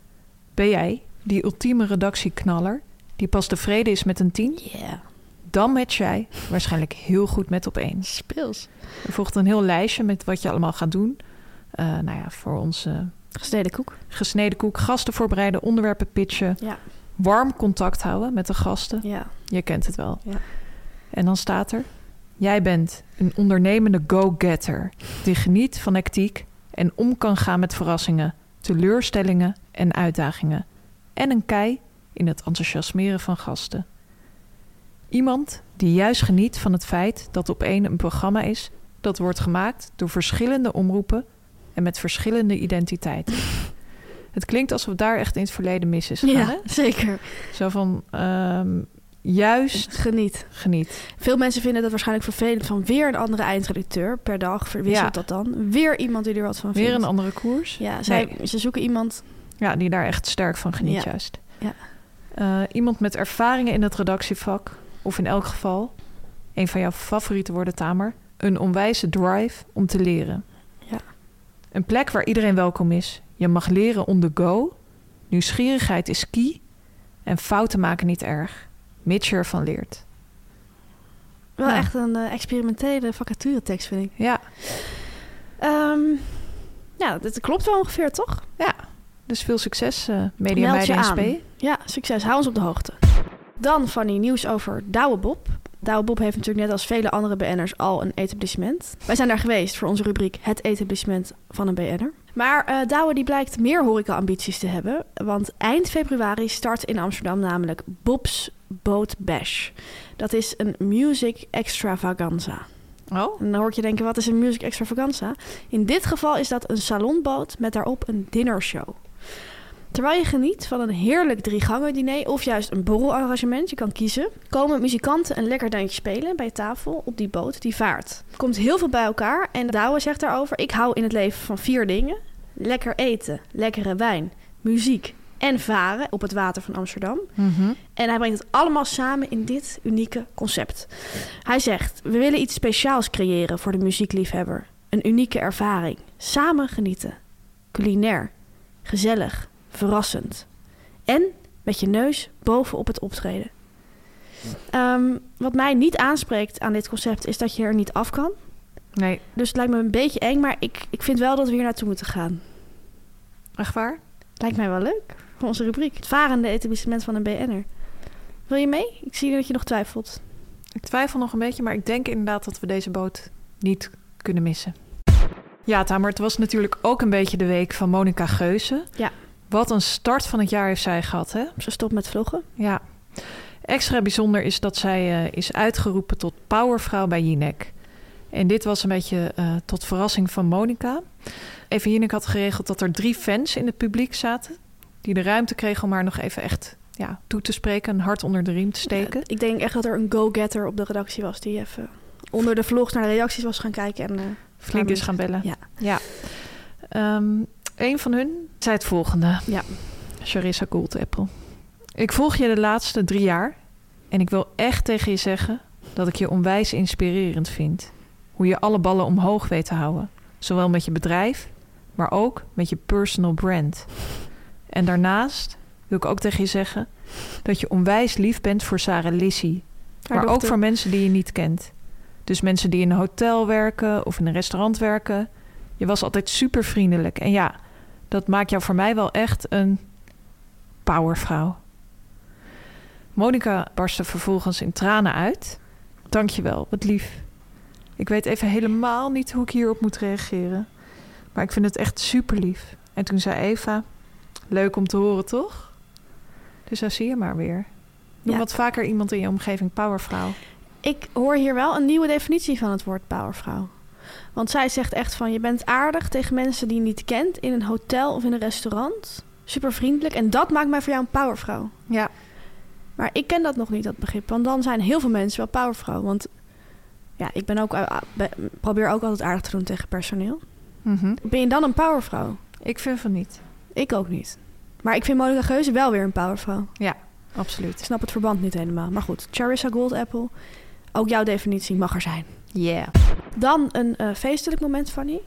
Ben jij die ultieme redactieknaller die pas tevreden is met een 10? Ja, Dan match jij waarschijnlijk heel goed met op 1. speels. Er volgt een heel lijstje met wat je allemaal gaat doen. Eh, nou ja, voor onze Gesneden koek. gesneden koek, gasten voorbereiden, onderwerpen pitchen, Ja, warm contact houden met de gasten. ja. Je kent het wel. Ja. En dan staat er: Jij bent een ondernemende go-getter die geniet van hectiek en om kan gaan met verrassingen, teleurstellingen en uitdagingen. En een kei in het enthousiasmeren van gasten. Iemand die juist geniet van het feit dat op één een programma is dat wordt gemaakt door verschillende omroepen en met verschillende identiteiten. Het klinkt alsof daar echt in het verleden mis is gegaan. ja hè? zeker. Zo van, ehm, juist Geniet. geniet. Veel mensen vinden dat waarschijnlijk vervelend van weer een andere eindredacteur. Per dag verwisselt Ja. dat dan. Weer iemand die er wat van vindt. Weer een andere koers. Ja, zij, Nee. ze zoeken iemand. Ja, die daar echt sterk van geniet Ja. juist. Ja. Eh, iemand met ervaringen in het redactievak. Of in elk geval, een van jouw favoriete woorden, Tamer. Een onwijze drive om te leren. Ja. Een plek waar iedereen welkom is. Je mag leren on the go. Nieuwsgierigheid is key. En fouten maken niet erg. Mits je ervan leert. Wel Ja. echt een eh, experimentele vacaturetekst, vind ik. Ja, Ehm, ja, dat klopt wel ongeveer, toch? ja. Dus veel succes, eh Media Meld je Meiden SP. Ja, succes. Hou ons op de hoogte. Dan van die nieuws over Douwe Bob. Douwe Bob heeft natuurlijk net als vele andere BN'ers al een etablissement. Wij zijn daar geweest voor onze rubriek Het etablissement van een BN'er. Maar eh Douwe die blijkt meer horeca-ambities te hebben. Want eind februari start in Amsterdam namelijk Bob's Boat Bash. Dat is een music extravaganza. Oh, En dan hoor ik je denken, wat is een music extravaganza? In dit geval is dat een salonboot met daarop een dinnershow. Terwijl je geniet van een heerlijk drie-gangen diner of juist een borrelarrangement, je kan kiezen, komen muzikanten een lekker deuntje spelen bij tafel op die boot die vaart. Er komt heel veel bij elkaar en Douwe zegt daarover, ik hou in het leven van vier dingen. Lekker eten, lekkere wijn, muziek en varen op het water van Amsterdam. mhm. En hij brengt het allemaal samen in dit unieke concept. Hij zegt: We willen iets speciaals creëren voor de muziekliefhebber. Een unieke ervaring. Samen genieten. Culinair. Gezellig. Verrassend. En met je neus bovenop het optreden. Ehm, wat mij niet aanspreekt aan dit concept is dat je er niet af kan. nee, Dus het lijkt me een beetje eng, maar ik, ik vind wel dat we hier naartoe moeten gaan. echt waar? Lijkt mij wel leuk voor onze rubriek. Het varende etablissement van een BN'er. Wil je mee? Ik zie dat je nog twijfelt. Ik twijfel nog een beetje, maar ik denk inderdaad dat we deze boot niet kunnen missen. Ja, Tamer, het was natuurlijk ook een beetje de week van Monica Geuze. Ja. Wat een start van het jaar heeft zij gehad, hè? Ze stopt met vloggen. Ja. Extra bijzonder is dat zij eh, is uitgeroepen tot powervrouw bij Jinek. En dit was een beetje eh, tot verrassing van Monica. Even Jinek had geregeld dat er drie fans in het publiek zaten... die de ruimte kregen om haar nog even echt ja, toe te spreken... een hart onder de riem te steken. Ik denk echt dat er een go-getter op de redactie was... die even onder de vlogs naar de reacties was gaan kijken. En, flink is gaan bellen. Ja. ja. Ehm, een van hun zei het volgende. Ja. Charissa Goldappel. Ik volg je de laatste drie jaar. En ik wil echt tegen je zeggen dat ik je onwijs inspirerend vind. Hoe je alle ballen omhoog weet te houden. Zowel met je bedrijf, maar ook met je personal brand. En daarnaast wil ik ook tegen je zeggen dat je onwijs lief bent voor Sarah Lissy. haar Maar ook voor mensen die je niet kent. Dus mensen die in een hotel werken of in een restaurant werken. Je was altijd super vriendelijk. En ja, dat maakt jou voor mij wel echt een powervrouw. Monica barstte vervolgens in tranen uit. Dank je wel, wat lief. Ik weet even helemaal niet hoe ik hierop moet reageren. Maar ik vind het echt super lief. En toen zei Eva: Leuk om te horen, toch? Dus zo zie je maar weer. Noem Ja. wat vaker iemand in je omgeving powervrouw. Ik hoor hier wel een nieuwe definitie van het woord powervrouw. Want zij zegt echt van... je bent aardig tegen mensen die je niet kent... in een hotel of in een restaurant. Super vriendelijk. En dat maakt mij voor jou een powervrouw. Ja. Maar ik ken dat nog niet, dat begrip. Want dan zijn heel veel mensen wel powervrouw. Want ja, ik ben ook, eh, be- probeer ook altijd aardig te doen tegen personeel. Mhm. Ben je dan een powervrouw? Ik vind van niet. Ik ook niet. Maar ik vind Monica Geuze wel weer een powervrouw. Ik Absoluut. snap het verband niet helemaal. Maar goed, Charissa Goldapple. Ook jouw definitie mag er zijn. Yeah. Dan een eh, feestelijk moment, Fanny.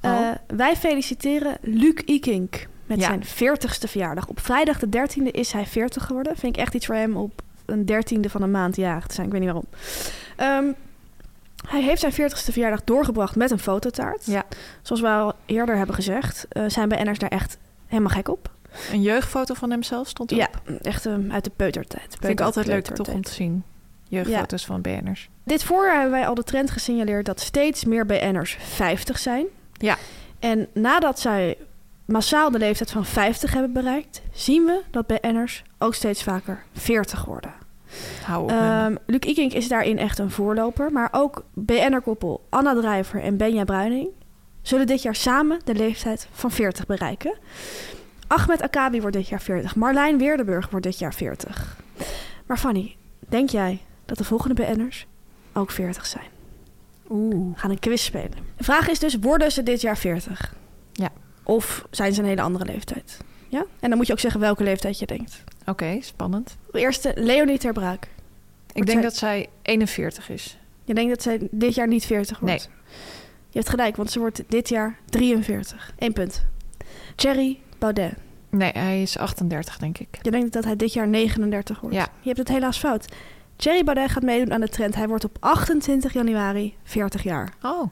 Oh. Wij feliciteren Luc Ikink met Ja. zijn 40ste verjaardag. Op vrijdag de 13e is hij 40 geworden. Vind ik echt iets voor hem op een dertiende van een maand jarig te zijn. Ik weet niet waarom. Ehm, hij heeft zijn 40ste verjaardag doorgebracht met een fototaart. Ja. Zoals we al eerder hebben gezegd, eh, zijn BN'ers daar echt helemaal gek op. Een jeugdfoto van hemzelf stond erop. Ja, echt ehm, uit de peutertijd. Vind ik altijd leuk toch om te zien. Jeugdfoto's van BN'ers. Dit voorjaar hebben wij al de trend gesignaleerd dat steeds meer BN'ers 50 zijn. Ja. En nadat zij massaal de leeftijd van 50 hebben bereikt, zien we dat BN'ers ook steeds vaker 40 worden. Hou op. Ehm Luc Ikink is daarin echt een voorloper, maar ook BN'er-koppel Anna Drijver en Benja Bruining zullen dit jaar samen de leeftijd van 40 bereiken. Ahmed Akabi wordt dit jaar 40. Marlijn Weerdenburg wordt dit jaar 40. Maar Fanny, denk jij dat de volgende BN'ers ook 40 zijn? Oeh. Gaan een quiz spelen. De vraag is dus, worden ze dit jaar 40? Ja. Of zijn ze een hele andere leeftijd? Ja? En dan moet je ook zeggen welke leeftijd je denkt. Oké, spannend. De eerste, Leonie ter Braak. Ik denk zij- dat zij 41 is. Je denkt dat zij dit jaar niet 40 wordt? Je hebt gelijk, want ze wordt dit jaar 43. Eén punt. Thierry Baudet. Nee, hij is 38, denk ik. Je denkt dat hij dit jaar 39 wordt. Ja. Je hebt het helaas fout. Thierry Baudet gaat meedoen aan de trend. Hij wordt op 28 januari 40 jaar. Oh,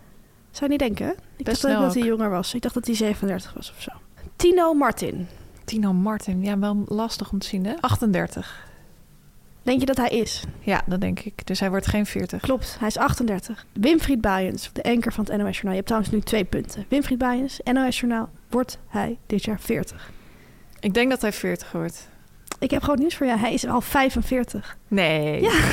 Zou je niet denken? Ik Best dacht ook dat hij jonger was. Ik dacht dat hij 37 was of zo. Tino Martin. Tino Martin. Ja, wel lastig om te zien, hè? 38. Denk je dat hij is? Ja, dat denk ik. Dus hij wordt geen 40. Klopt, hij is 38. Wimfried Baaiens, de anker van het NOS Journaal. Je hebt trouwens nu twee punten. Wimfried Baaiens, NOS Journaal. Wordt hij dit jaar 40? Ik denk dat hij 40 wordt. Ik heb groot nieuws voor jou. Hij is al 45. Nee. Ja. <laughs>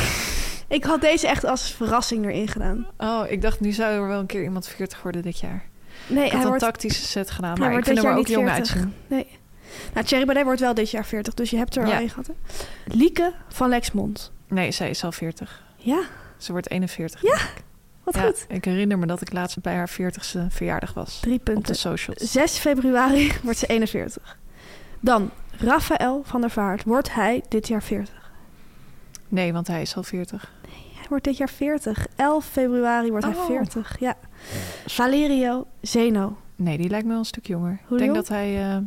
Ik had deze echt als verrassing erin gedaan. Oh, ik dacht nu zou er wel een keer iemand 40 worden dit jaar. Nee, Ik had hij een wordt, tactische set gedaan, hij maar ik vind hem ook jong 40. uitzien. Nee. Nou, Thierry Baudet wordt wel dit jaar 40, dus je hebt er al één gehad. Hè? Lieke van Lexmond. Nee, zij is al 40. Ja, Ze wordt 41. Ja, wat Ja, goed. Ik herinner me dat ik laatst bij haar 40ste verjaardag was. Drie Op de punten. socials. 6 februari <laughs> wordt ze 41. Dan, Raphaël van der Vaart. Wordt hij dit jaar 40? Nee, want hij is al 40. Hij wordt dit jaar 40. 11 februari wordt hij Oh. 40. Ja. Valerio Zeno. Nee, die lijkt me wel een stuk jonger. Hoe ik denk jong? dat hij eh,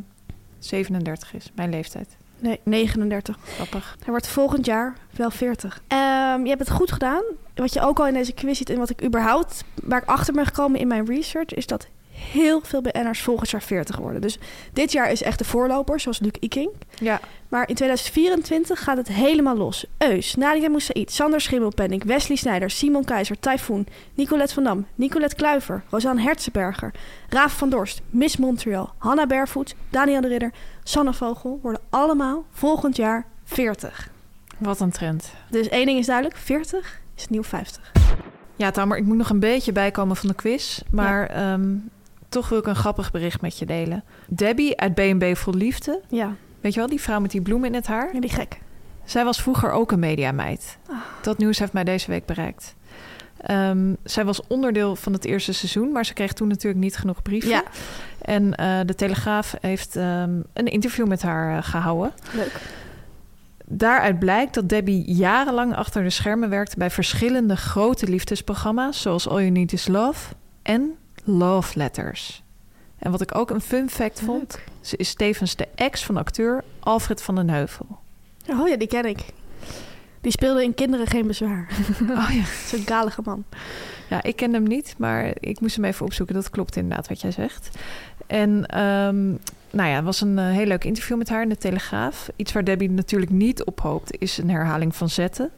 37 is, mijn leeftijd. Nee, 39. Grappig. Hij wordt volgend jaar wel 40. Ehm, je hebt het goed gedaan. Wat je ook al in deze quiz ziet en wat ik überhaupt... waar ik achter ben gekomen in mijn research... is dat heel veel BN'ers volgend jaar 40 worden. Dus dit jaar is echt de voorloper, zoals Luc Iking. Ja, Maar in 2024 gaat het helemaal los. Eus, Nadia Moussaïd, Sander Schimmelpenning, Wesley Snijder, Simon Keizer, Typhoon, Nicolette van Dam, Nicolette Kluiver, Rosanne Herzenberger, Raaf van Dorst, Miss Montreal, Hanna Barefoot, Daniel de Ridder, Sanne Vogel worden allemaal volgend jaar 40. wat een trend. Dus één ding is duidelijk, 40 is nieuw 50. Ja, Tamer, ik moet nog een beetje bijkomen van de quiz. Maar ehm, toch wil ik een grappig bericht met je delen. Debbie uit B&B Vol Liefde. Ja, Weet je wel, die vrouw met die bloemen in het haar? ja die gek. Zij was vroeger ook een mediameid. Dat nieuws heeft mij deze week bereikt. Ehm, zij was onderdeel van het eerste seizoen, maar ze kreeg toen natuurlijk niet genoeg brieven. Ja, En eh, de Telegraaf heeft ehm, een interview met haar eh, gehouden. leuk. Daaruit blijkt dat Debbie jarenlang achter de schermen werkte bij verschillende grote liefdesprogramma's, zoals All You Need Is Love en Love Letters. En wat ik ook een fun fact vond, ze is tevens de ex van acteur Alfred van den Heuvel. Oh ja, die ken ik. Die speelde in Kinderen Geen Bezwaar. <laughs> Oh ja. <laughs> Zo'n galige man. Ja, ik ken hem niet, maar ik moest hem even opzoeken. Dat klopt inderdaad wat jij zegt. En ehm, nou ja, het was een eh, heel leuk interview met haar in de Telegraaf. Iets waar Debbie natuurlijk niet op hoopt, is een herhaling van zetten.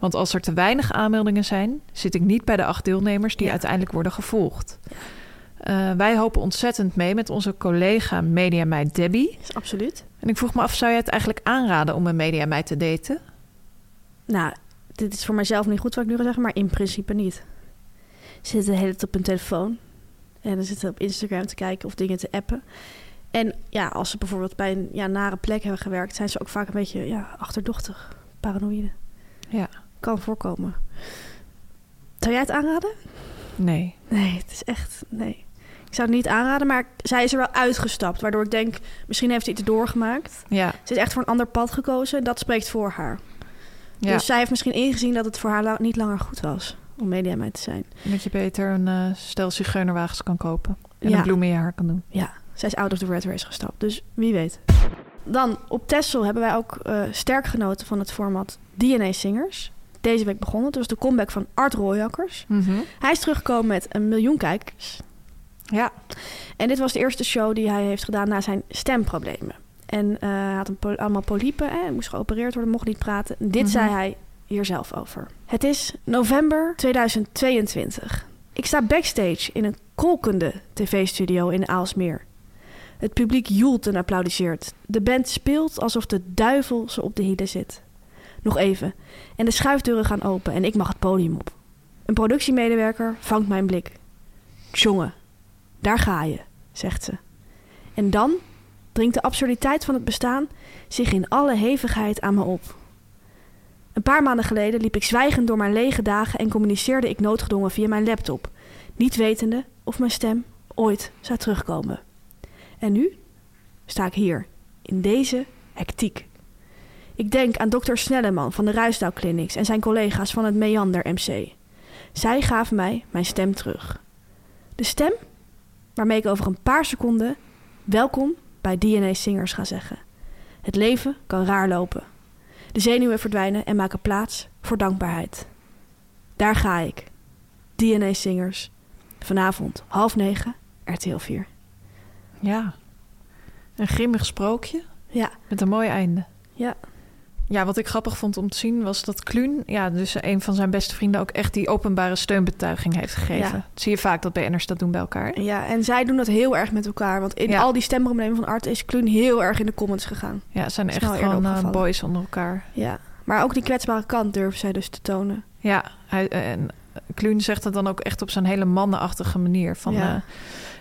Want als er te weinig aanmeldingen zijn, zit ik niet bij de acht deelnemers die Ja. uiteindelijk worden gevolgd. Eh, wij hopen ontzettend mee met onze collega mediameid Debbie. Is absoluut. En ik vroeg me af, zou jij het eigenlijk aanraden om een mediameid te daten? Nou, dit is voor mijzelf niet goed wat ik nu ga zeggen, maar in principe niet. Ze zitten de hele tijd op hun telefoon. En dan zitten op Instagram te kijken of dingen te appen. En ja, als ze bijvoorbeeld bij een ja, nare plek hebben gewerkt, zijn ze ook vaak een beetje ja, achterdochtig, paranoïde. Ja. Kan voorkomen. Zou jij het aanraden? Nee. Nee, het is echt. Nee. Ik zou het niet aanraden, maar zij is er wel uitgestapt. Waardoor ik denk, misschien heeft ze iets doorgemaakt. Ja. Ze is echt voor een ander pad gekozen en dat spreekt voor haar. ja. Dus zij heeft misschien ingezien dat het voor haar la- niet langer goed was om mediameid te zijn. Dat je beter een eh, stel zigeunerwagens kan kopen. En Ja. een bloem in je haar kan doen. Ja, zij is out of the red race gestapt. Dus wie weet. Dan op Tessel hebben wij ook eh, sterk genoten van het format DNA Singers. Deze week begonnen. Het was de comeback van Art Rooijakkers. Hij is teruggekomen met een miljoen kijkers. Ja. En dit was de eerste show die hij heeft gedaan na zijn stemproblemen. En eh, hij had een allemaal polypen. Hè, moest geopereerd worden, mocht niet praten. Dit Mhm. zei hij hier zelf over. Het is november 2022. Ik sta backstage in een kolkende tv-studio in Aalsmeer. Het publiek joelt en applaudisseert. De band speelt alsof de duivel ze op de hielen zit. Nog even. En de schuifdeuren gaan open en ik mag het podium op. Een productiemedewerker vangt mijn blik. Jongen, daar ga je, zegt ze. En dan dringt de absurditeit van het bestaan zich in alle hevigheid aan me op. Een paar maanden geleden liep ik zwijgend door mijn lege dagen en communiceerde ik noodgedwongen via mijn laptop, niet wetende of mijn stem ooit zou terugkomen. En nu sta ik hier, in deze hectiek. Ik denk aan dokter Snelleman van de Ruisdaal Clinics en zijn collega's van het Meander MC. Zij gaven mij mijn stem terug. De stem waarmee ik over een paar seconden welkom bij DNA Singers ga zeggen. Het leven kan raar lopen. De zenuwen verdwijnen en maken plaats voor dankbaarheid. Daar ga ik. DNA Singers. Vanavond half negen, RTL 4. Ja. Een grimmig sprookje Ja, met een mooi einde. ja. Ja, wat ik grappig vond om te zien was dat Kluun, ja, dus een van zijn beste vrienden, ook echt die openbare steunbetuiging heeft gegeven. Ja. Dat zie je vaak dat BN'ers dat doen bij elkaar. Ja, en zij doen dat heel erg met elkaar. Want in Ja. al die stemproblemen van Art is Kluun heel erg in de comments gegaan. Ja, zijn echt gewoon eh, boys onder elkaar. Ja. Maar ook die kwetsbare kant durven zij dus te tonen. Ja, hij, en Kluun zegt het dan ook echt op zo'n hele mannenachtige manier. Van, Ja. eh,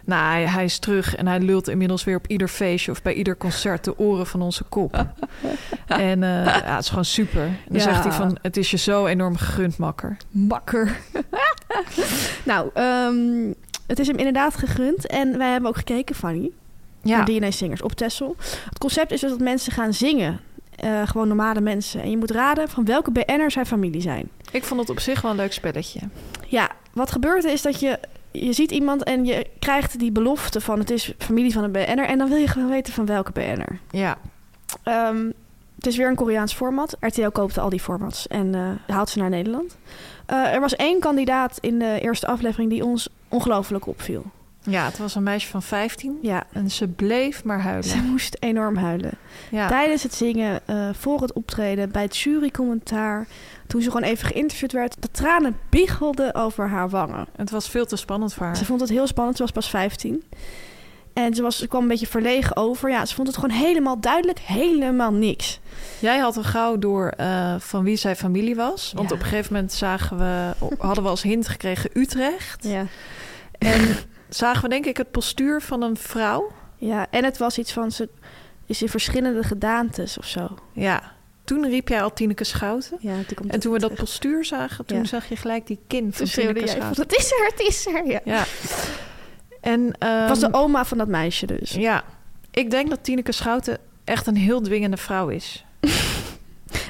nou, hij, hij is terug en hij lult inmiddels weer op ieder feestje of bij ieder concert de oren van onze kop. <laughs> en eh, ja, het is gewoon super. En dan Ja. zegt hij van, het is je zo enorm gegund, makker. Makker. <laughs> nou, ehm, het is hem inderdaad gegund. En wij hebben ook gekeken, Fanny, Ja, DNA Singers op Texel. Het concept is dus dat mensen gaan zingen. Eh, gewoon normale mensen. En je moet raden van welke BN'er zijn familie zijn. ik vond het op zich wel een leuk spelletje. Ja, wat gebeurt er is dat je... Je ziet iemand en je krijgt die belofte van... het is familie van een BN'er. En dan wil je gewoon weten van welke BN'er. Ja, Ehm, het is weer een Koreaans format. RTL koopte al die formats en eh, haalt ze naar Nederland. Eh, er was één kandidaat in de eerste aflevering die ons ongelooflijk opviel. ja, het was een meisje van 15 Ja, en ze bleef maar ze huilen. moest enorm huilen. Ja, Tijdens het zingen, eh, voor het optreden, bij het jurycommentaar... toen ze gewoon even geïnterviewd werd... de tranen biegelden over haar wangen. het was veel te spannend voor haar. Ze vond het heel spannend, ze was pas 15. En ze, was, ze kwam een beetje verlegen over. Ja, ze vond het gewoon helemaal duidelijk, helemaal niks. Jij had al gauw door eh, van wie zij familie was. Want Ja. op een gegeven moment zagen we, hadden we als hint gekregen Utrecht. Ja. En zagen we denk ik het postuur van een vrouw. Ja, en het was iets van ze is in verschillende gedaantes of zo. Ja, toen riep jij al Tineke Schouten. Ja, toen En toen we dat terug. postuur zagen, toen Ja. zag je gelijk die kin van Tineke Schouten. het is er, het is er. Ja. Ja. En, Het was de ehm, oma van dat meisje dus. Ja, ik denk dat Tineke Schouten echt een heel dwingende vrouw is. <laughs>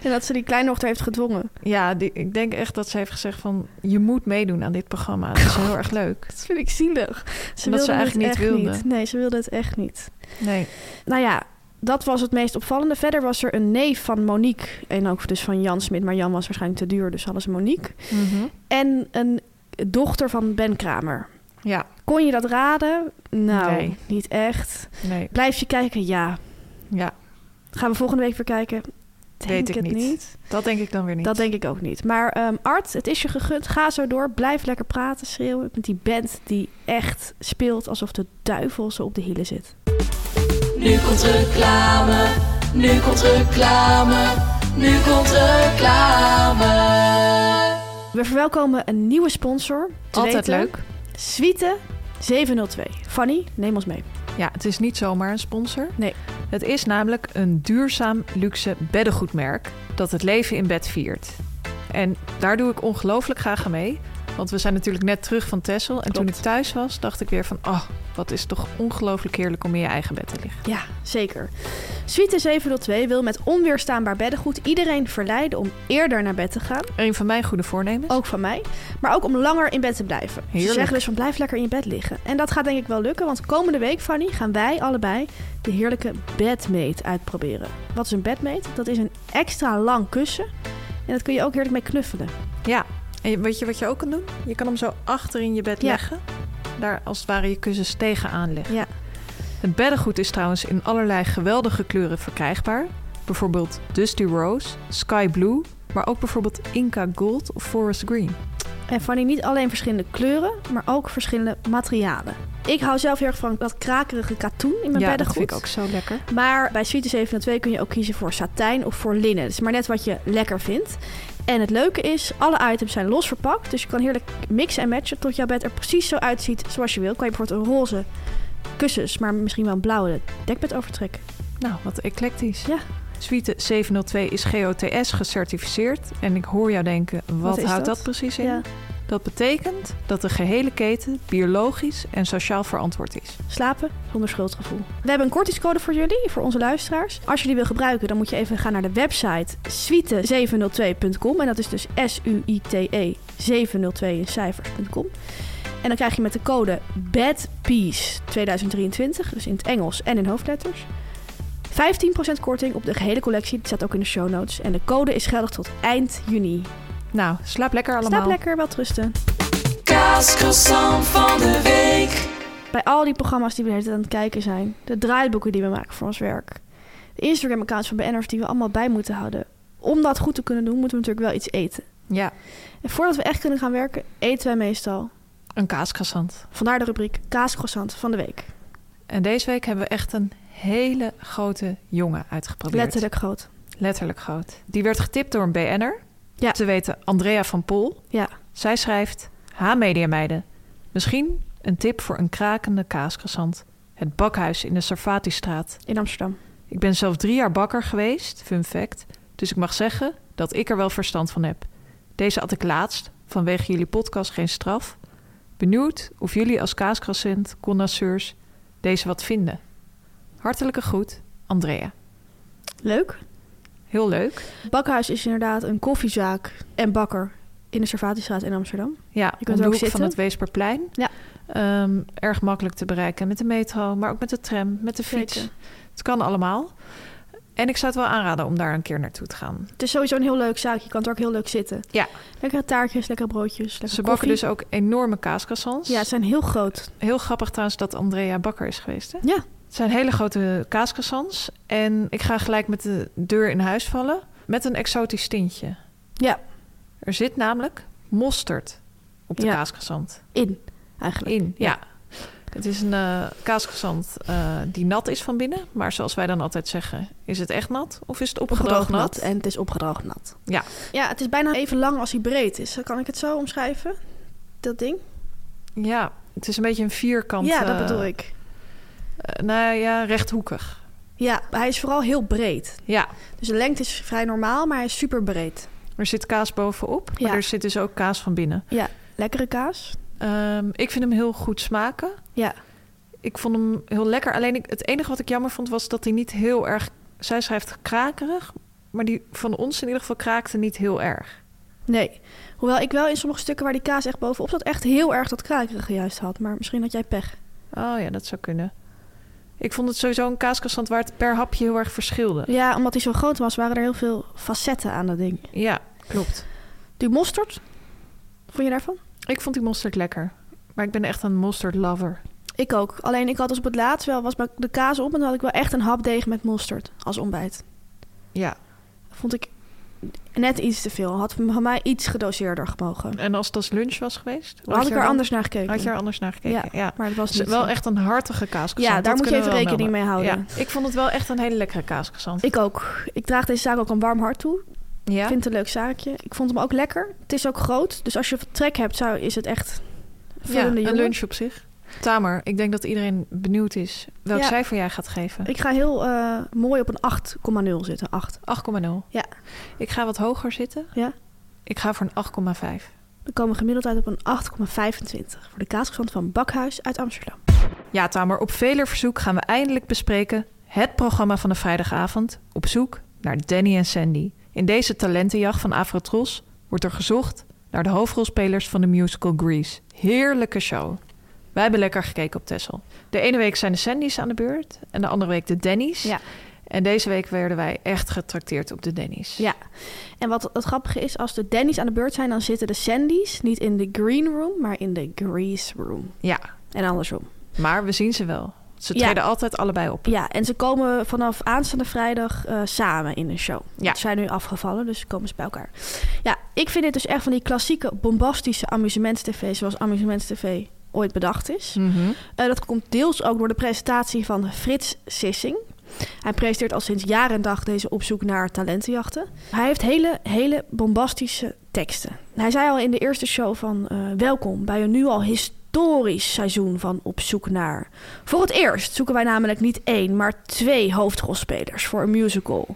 En dat ze die kleindochter heeft gedwongen. Ja, die, ik denk echt dat ze heeft gezegd van... je moet meedoen aan dit programma. Dat is heel erg leuk. Dat vind ik zielig. Ze Omdat ze eigenlijk niet wilde. niet. Nee, ze wilde het echt niet. Nee. Nou ja, dat was het meest opvallende. Verder was er een neef van Monique. En ook dus van Jan Smit. Maar Jan was waarschijnlijk te duur, dus hadden ze Monique. Mhm. En een dochter van Ben Kramer. Ja, Kon je dat raden? Nou, Nee. niet echt. nee. Blijf je kijken? Ja. Ja, Gaan we volgende week weer kijken? Denk Weet ik het niet. niet. dat denk ik dan weer niet. Dat denk ik ook niet. Maar ehm, Art, het is je gegund. Ga zo door. Blijf lekker praten, schreeuwen. Met die band die echt speelt alsof de duivel ze op de hielen zit. Nu komt reclame, nu komt reclame, nu komt reclame. We verwelkomen een nieuwe sponsor. Altijd weten, leuk. Suite 702. Fanny, neem ons mee. Ja, het is niet zomaar een sponsor. Nee. Het is namelijk een duurzaam luxe beddengoedmerk dat het leven in bed viert. En daar doe ik ongelooflijk graag aan mee. Want we zijn natuurlijk net terug van Texel. En toen ik thuis was, dacht ik weer van... oh, wat is toch ongelooflijk heerlijk om in je eigen bed te liggen. Ja, zeker. Suite 702 wil met onweerstaanbaar beddengoed iedereen verleiden om eerder naar bed te gaan. Een van mijn goede voornemens. Ook van mij. Maar ook om langer in bed te blijven. Ze zeggen dus van blijf lekker in je bed liggen. En dat gaat denk ik wel lukken. Want komende week, Fanny, gaan wij allebei de heerlijke bedmate uitproberen. Wat is een bedmate? Dat is een extra lang kussen. En dat kun je ook heerlijk mee knuffelen. Ja, en weet je wat je ook kan doen? Je kan hem zo achter in je bed Ja. leggen. Daar als het ware je kussens tegenaan leggen. Ja. Het beddengoed is trouwens in allerlei geweldige kleuren verkrijgbaar. Bijvoorbeeld Dusty Rose, Sky Blue, maar ook bijvoorbeeld Inca Gold of Forest Green. En Fanny, niet alleen verschillende kleuren, maar ook verschillende materialen. Ik hou zelf heel erg van dat krakerige katoen in mijn ja, dat beddengoed. vind ik ook zo lekker. Maar bij Suite 702 kun je ook kiezen voor satijn of voor linnen. Het is maar net wat je lekker vindt. En het leuke is, alle items zijn los verpakt. Dus je kan heerlijk mixen en matchen tot jouw bed er precies zo uitziet zoals je wil. Kan je bijvoorbeeld een roze kussens, maar misschien wel een blauwe dekbed overtrekken. Nou, wat eclectisch. Ja. Suite 702 is GOTS gecertificeerd. En ik hoor jou denken, wat, houdt dat? dat? precies in? Ja. Dat betekent dat de gehele keten biologisch en sociaal verantwoord is. Slapen zonder schuldgevoel. We hebben een kortingscode voor jullie, voor onze luisteraars. Als je die wil gebruiken, dan moet je even gaan naar de website suite702.com. En dat is dus S-U-I-T-E 702 in. En dan krijg je met de code BADPIECE 2023, dus in het Engels en in hoofdletters, 15% korting op de gehele collectie. Dat staat ook in de show notes. En de code is geldig tot eind juni. Nou, slaap lekker allemaal. Slaap lekker, wel rusten. Kaascroissant van de week. bij al die programma's die we tijd aan het kijken zijn, de draaiboeken die we maken voor ons werk, de Instagram-accounts van BN'ers die we allemaal bij moeten houden. Om dat goed te kunnen doen, moeten we natuurlijk wel iets eten. Ja, En voordat we echt kunnen gaan werken, eten wij meestal. een kaaskrassant. Vandaar de rubriek kaascroissant van de week. En deze week hebben we echt een hele grote jongen uitgeprobeerd. Letterlijk groot. Letterlijk groot. Die werd getipt door een BN'er. Ja. Te weten Andrea van Pol. Ja, Zij schrijft... Ha-media meiden. Misschien een tip voor een krakende kaaskrassant. Het bakhuis in de Sarfatistraat. in Amsterdam. Ik ben zelf drie jaar bakker geweest, fun fact. Dus ik mag zeggen dat ik er wel verstand van heb. Deze had ik laatst, vanwege jullie podcast Geen Straf. Benieuwd of jullie als kaaskrassant, connoisseurs, deze wat vinden. Hartelijke groet, Andrea. Leuk. Heel leuk. Bakhuis is inderdaad een koffiezaak en bakker in de Servatiestraat in Amsterdam. Ja, Je kunt er ook hoek van zitten. het Weesperplein. Ja. Ehm, erg makkelijk te bereiken met de metro, maar ook met de tram, met de fiets. Zeker. Het kan allemaal. En ik zou het wel aanraden om daar een keer naartoe te gaan. Het is sowieso een heel leuk zaakje. Je kan er ook heel leuk zitten. Ja. Lekkere taartjes, lekkere broodjes, lekker Ze koffie. bakken dus ook enorme kaaskrassants. Ja, ze zijn heel groot. Heel grappig trouwens dat Andrea Bakker is geweest. Hè? Ja. Het zijn hele grote kaaskrassants. En ik ga gelijk met de deur in huis vallen. Met een exotisch tintje. Ja, Er zit namelijk mosterd op de Ja. in eigenlijk. In, ja. Het is een uh, die nat is van binnen. Maar zoals wij dan altijd zeggen, is het echt nat? Of is het opgedroogd Opgedroogd nat? nat. En het is opgedroogd nat. Ja. Ja, het is bijna even lang als hij breed is. Kan ik het zo omschrijven? Dat ding? Ja, het is een beetje een vierkant. ja, dat eh, bedoel ik. Eh, nou ja, rechthoekig. Ja, hij is vooral heel breed. Ja, Dus de lengte is vrij normaal, maar hij is super breed. er zit kaas bovenop. Maar Ja. er zit dus ook kaas van binnen. Ja, lekkere kaas. Ehm, ik vind hem heel goed smaken. Ja, Ik vond hem heel lekker. Alleen ik, het enige wat ik jammer vond was dat hij niet heel erg... Zij schrijft krakerig, maar die van ons in ieder geval kraakte niet heel erg. nee. Hoewel ik wel in sommige stukken waar die kaas echt bovenop zat... echt heel erg dat krakerige juist had. Maar misschien had jij pech. Oh ja, dat zou kunnen. Ik vond het sowieso een kaaskassant waar het per hapje heel erg verschilde. Ja, omdat hij zo groot was, waren er heel veel facetten aan dat ding. Ja, klopt. Die mosterd, vond je daarvan? Ik vond die mosterd lekker. Maar ik ben echt een mosterd lover. Ik ook. Alleen ik had dus op het laatst wel, was de kaas op... en dan had ik wel echt een hapdeeg met mosterd als ontbijt. Ja. Vond ik net iets te veel. Had van mij iets gedoseerder gemogen. En als het als lunch was geweest? Had ik er dan- anders naar gekeken. Had je er anders naar gekeken? Ja, Ja. maar het was niet wel zo. echt een hartige kaaskassant. Ja, daar dat moet je even rekening mee houden. Ja, ik vond het wel echt een hele lekkere kaaskassant. Ik ook. Ik draag deze zaak ook een warm hart toe. ja? Ik vind het een leuk zaakje. Ik vond hem ook lekker. Het is ook groot. Dus als je trek hebt, zou, is het echt ja, een jongen. lunch op zich. Tamer, ik denk dat iedereen benieuwd is welk Ja. cijfer jij gaat geven. Ik ga heel eh, mooi op een 8,0 zitten. 8. 8,0. Ja. Ik ga wat hoger zitten. Ja. Ik ga voor een 8,5. Dan komen we gemiddeld uit op een 8,25. Voor de kaasgezant van Bakhuis uit Amsterdam. Ja, Tamer, op veler verzoek gaan we eindelijk bespreken het programma van de vrijdagavond op zoek naar Danny en Sandy. In deze talentenjacht van Afrotros wordt er gezocht naar de hoofdrolspelers van de musical Grease. Heerlijke show. Wij hebben lekker gekeken op Tessel. De ene week zijn de Sandy's aan de beurt en de andere week de Danny's. Ja. En deze week werden wij echt getrakteerd op de Danny's. Ja. En wat het grappige is, als de Danny's aan de beurt zijn... dan zitten de Sandy's niet in de green room, maar in de grease room. Ja, En andersom. maar we zien ze wel. Ze Ja. treden altijd allebei op. Ja, en ze komen vanaf aanstaande vrijdag eh, samen in een show. Ja. Ze zijn nu afgevallen, dus ze komen ze bij elkaar. Ja, ik vind dit dus echt van die klassieke bombastische amusements-tv... zoals amusements-tv ooit bedacht is. Mhm. Eh, dat komt deels ook door de presentatie van Frits Sissing. Hij presenteert al sinds jaar en dag deze opzoek naar talentenjachten. Hij heeft hele, hele bombastische teksten. Hij zei al in de eerste show van... eh, welkom bij een nu al historisch seizoen van Op zoek naar. Voor het eerst zoeken wij namelijk niet één, maar twee hoofdrolspelers voor een musical.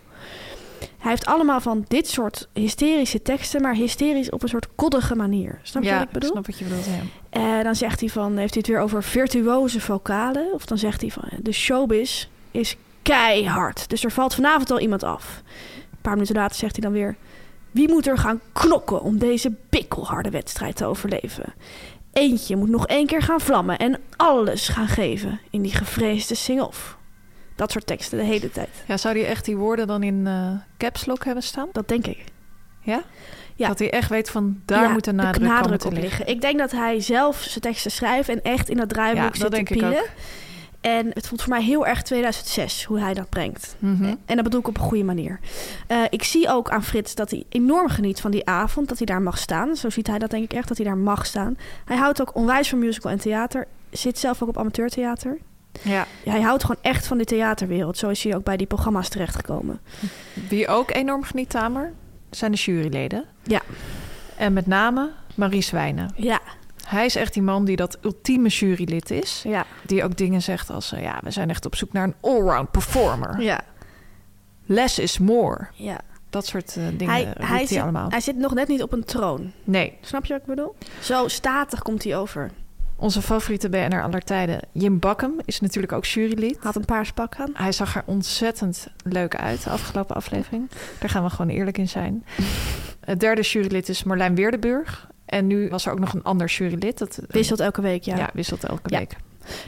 Hij heeft allemaal van dit soort hysterische teksten, maar hysterisch op een soort koddige manier. Snap je ja, wat ik bedoel? snap wat je bedoelt, ja. En dan zegt hij van, heeft hij het weer over virtuoze vocalen. Of dan zegt hij van, de showbiz is keihard. Dus er valt vanavond al iemand af. Een paar minuten later zegt hij dan weer... Wie moet er gaan knokken om deze pikkelharde wedstrijd te overleven? Eentje moet nog één keer gaan vlammen en alles gaan geven in die gevreesde sing-off. Dat soort teksten de hele tijd. Ja, zou hij echt die woorden dan in eh caps lock hebben staan? Dat denk ik. Ja? Ja. Dat hij echt weet van daar moet de nadruk, te op liggen. liggen. Ik denk dat hij zelf zijn teksten schrijft en echt in dat draaiboek Ja, zit dat te denk ik pielen. En het voelt voor mij heel erg 2006 hoe hij dat brengt. Mhm. En dat bedoel ik op een goede manier. Eh, ik zie ook aan Frits dat hij enorm geniet van die avond, dat hij daar mag staan. Zo ziet hij dat denk ik echt, dat hij daar mag staan. Hij houdt ook onwijs van musical en theater. Zit zelf ook op amateurtheater. Ja. Hij houdt gewoon echt van die theaterwereld. Zo is hij ook bij die programma's terechtgekomen. Wie ook enorm geniet, Tamer, zijn de juryleden. Ja. En met name Maries Wijnen. Ja, Hij is echt die man die dat ultieme jurylid is. ja, Die ook dingen zegt als... eh, ja, we zijn echt op zoek naar een allround performer. ja. Less is more. ja. Dat soort eh, dingen hij, hij, zit, allemaal. hij zit nog net niet op een troon. Nee, Snap je wat ik bedoel? Zo statig komt hij over. Onze favoriete BNR aller tijden, Jim Bakkum, is natuurlijk ook jurylid. Had een paars pak aan. Hij zag er ontzettend leuk uit, de afgelopen aflevering. Daar gaan we gewoon eerlijk in zijn. Het derde jurylid is Marlijn Weerdenburg. En nu was er ook nog een ander jurylid. Dat eh, Wisselt elke week, ja. ja. wisselt elke Ja. week.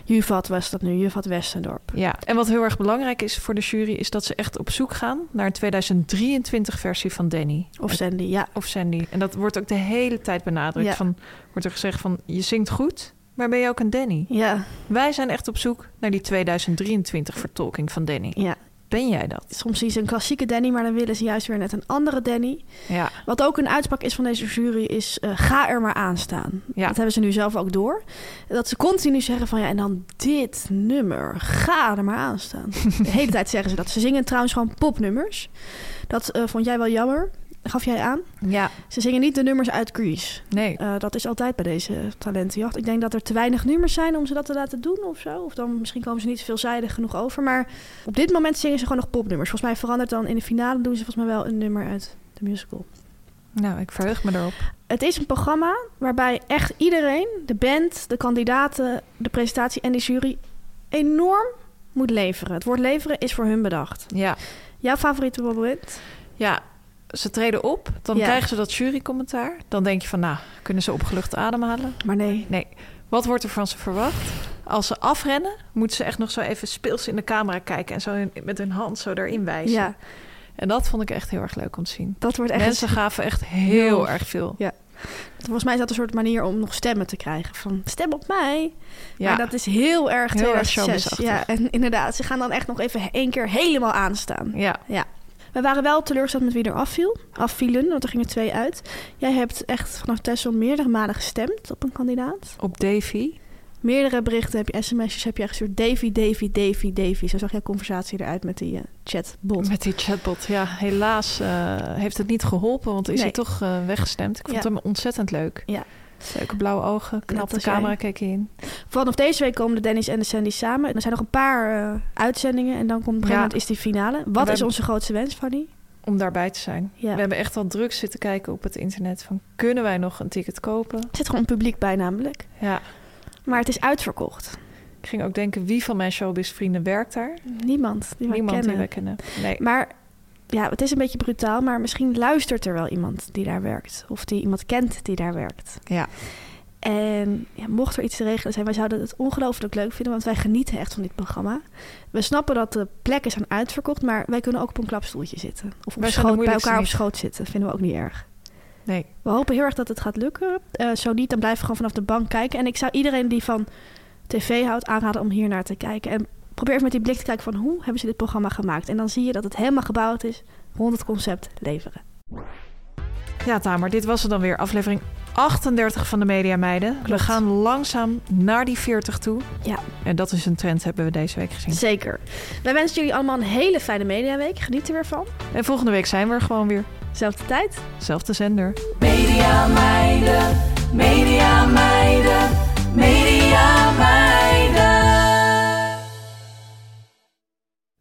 Juvat was dat nu, Juvat Westendorp. Ja, en wat heel erg belangrijk is voor de jury... is dat ze echt op zoek gaan naar een 2023-versie van Danny. Of Sandy, ja. Of Sandy. En dat wordt ook de hele tijd benadrukt. Ja. Van, wordt er gezegd van, je zingt goed, maar ben je ook een Danny? Ja, Wij zijn echt op zoek naar die 2023-vertolking van Danny. ja. Ben jij dat? Soms ze een klassieke Danny, maar dan willen ze juist weer net een andere Danny. Ja. Wat ook een uitspraak is van deze jury is, eh, ga er maar aan staan. Ja. Dat hebben ze nu zelf ook door. Dat ze continu zeggen van, ja, en dan dit nummer, ga er maar aan staan. <laughs> De hele tijd zeggen ze dat. Ze zingen trouwens gewoon popnummers. Dat eh, vond jij wel jammer, gaf jij aan. Ja. Ze zingen niet de nummers uit Grease. Nee. Eh, dat is altijd bij deze talentenjacht. Ik denk dat er te weinig nummers zijn om ze dat te laten doen of zo. Of dan misschien komen ze niet veelzijdig genoeg over. Maar op dit moment zingen ze gewoon nog popnummers. Volgens mij verandert dan in de finale doen ze volgens mij wel een nummer uit de musical. Nou, ik verheug me erop. Het is een programma waarbij echt iedereen, de band, de kandidaten, de presentatie en de jury enorm moet leveren. Het woord leveren is voor hun bedacht. Ja. Jouw favoriete moment? Ja, ze treden op. Dan Ja. krijgen ze dat jurycommentaar. Dan denk je van, nou, kunnen ze opgelucht ademhalen? Maar nee. Nee. Wat wordt er van ze verwacht? Als ze afrennen, moeten ze echt nog zo even speels in de camera kijken... en zo met hun hand zo erin wijzen. Ja, En dat vond ik echt heel erg leuk om te zien. dat wordt echt... Mensen <laughs> gaven echt heel Heel- erg veel. Volgens mij is dat een soort manier om nog stemmen te krijgen. Van stem op mij. Ja, Maar dat is heel erg Heel erg 2006. showbizachtig. ja, en inderdaad, ze gaan dan echt nog even één keer helemaal aanstaan. ja. We waren wel teleurgesteld met wie er afviel. Afvielen, want er gingen twee uit. Jij hebt echt vanaf Tessel meerdere malen gestemd op een kandidaat. op Davy. Meerdere berichten heb je, sms'jes heb je gestuurd. Davy, Davy, Davy, Davy. Zo zag jouw conversatie eruit met die eh, chatbot. Met die chatbot. Ja, helaas eh, heeft het niet geholpen, want is Nee. hij toch eh, weggestemd. Ik vond Ja. hem ontzettend leuk. Ja. Leuke blauwe ogen, knap de camera jij. keek hij in. Vanaf deze week komen de Dennis en de Sandy samen. Er zijn nog een paar eh, uitzendingen en dan komt op een gegeven Ja. moment is die finale. Wat is onze grootste wens, Fanny? Om daarbij te zijn. Ja. We hebben echt al druk zitten kijken op het internet van kunnen wij nog een ticket kopen? Er zit gewoon een publiek bij namelijk. Ja, Maar het is uitverkocht. ik ging ook denken wie van mijn showbiz vrienden werkt daar? Niemand die wij Niemand kennen. die we kennen. Nee. Maar ja, het is een beetje brutaal, maar misschien luistert er wel iemand die daar werkt. Of die iemand kent die daar werkt. Ja. En ja, mocht er iets te regelen zijn, wij zouden het ongelooflijk leuk vinden, want wij genieten echt van dit programma. We snappen dat de plekken zijn uitverkocht, maar wij kunnen ook op een klapstoeltje zitten. Of op schoot, bij elkaar op schoot zitten, vinden we ook niet erg. Nee. We hopen heel erg dat het gaat lukken. Eh, zo niet, dan blijven we gewoon vanaf de bank kijken. En ik zou iedereen die van tv houdt aanraden om hier naar te kijken. En probeer even met die blik te kijken van hoe hebben ze dit programma gemaakt. En dan zie je dat het helemaal gebouwd is rond het concept leveren. Ja, Tamer, dit was het dan weer. Aflevering 38 van de Media Meiden. We gaan langzaam naar die 40 toe. Ja. En dat is een trend, hebben we deze week gezien. Zeker. Wij wensen jullie allemaal een hele fijne mediaweek. Geniet er weer van. En volgende week zijn we er gewoon weer. Zelfde tijd. Zelfde zender. Media meiden, media meiden, media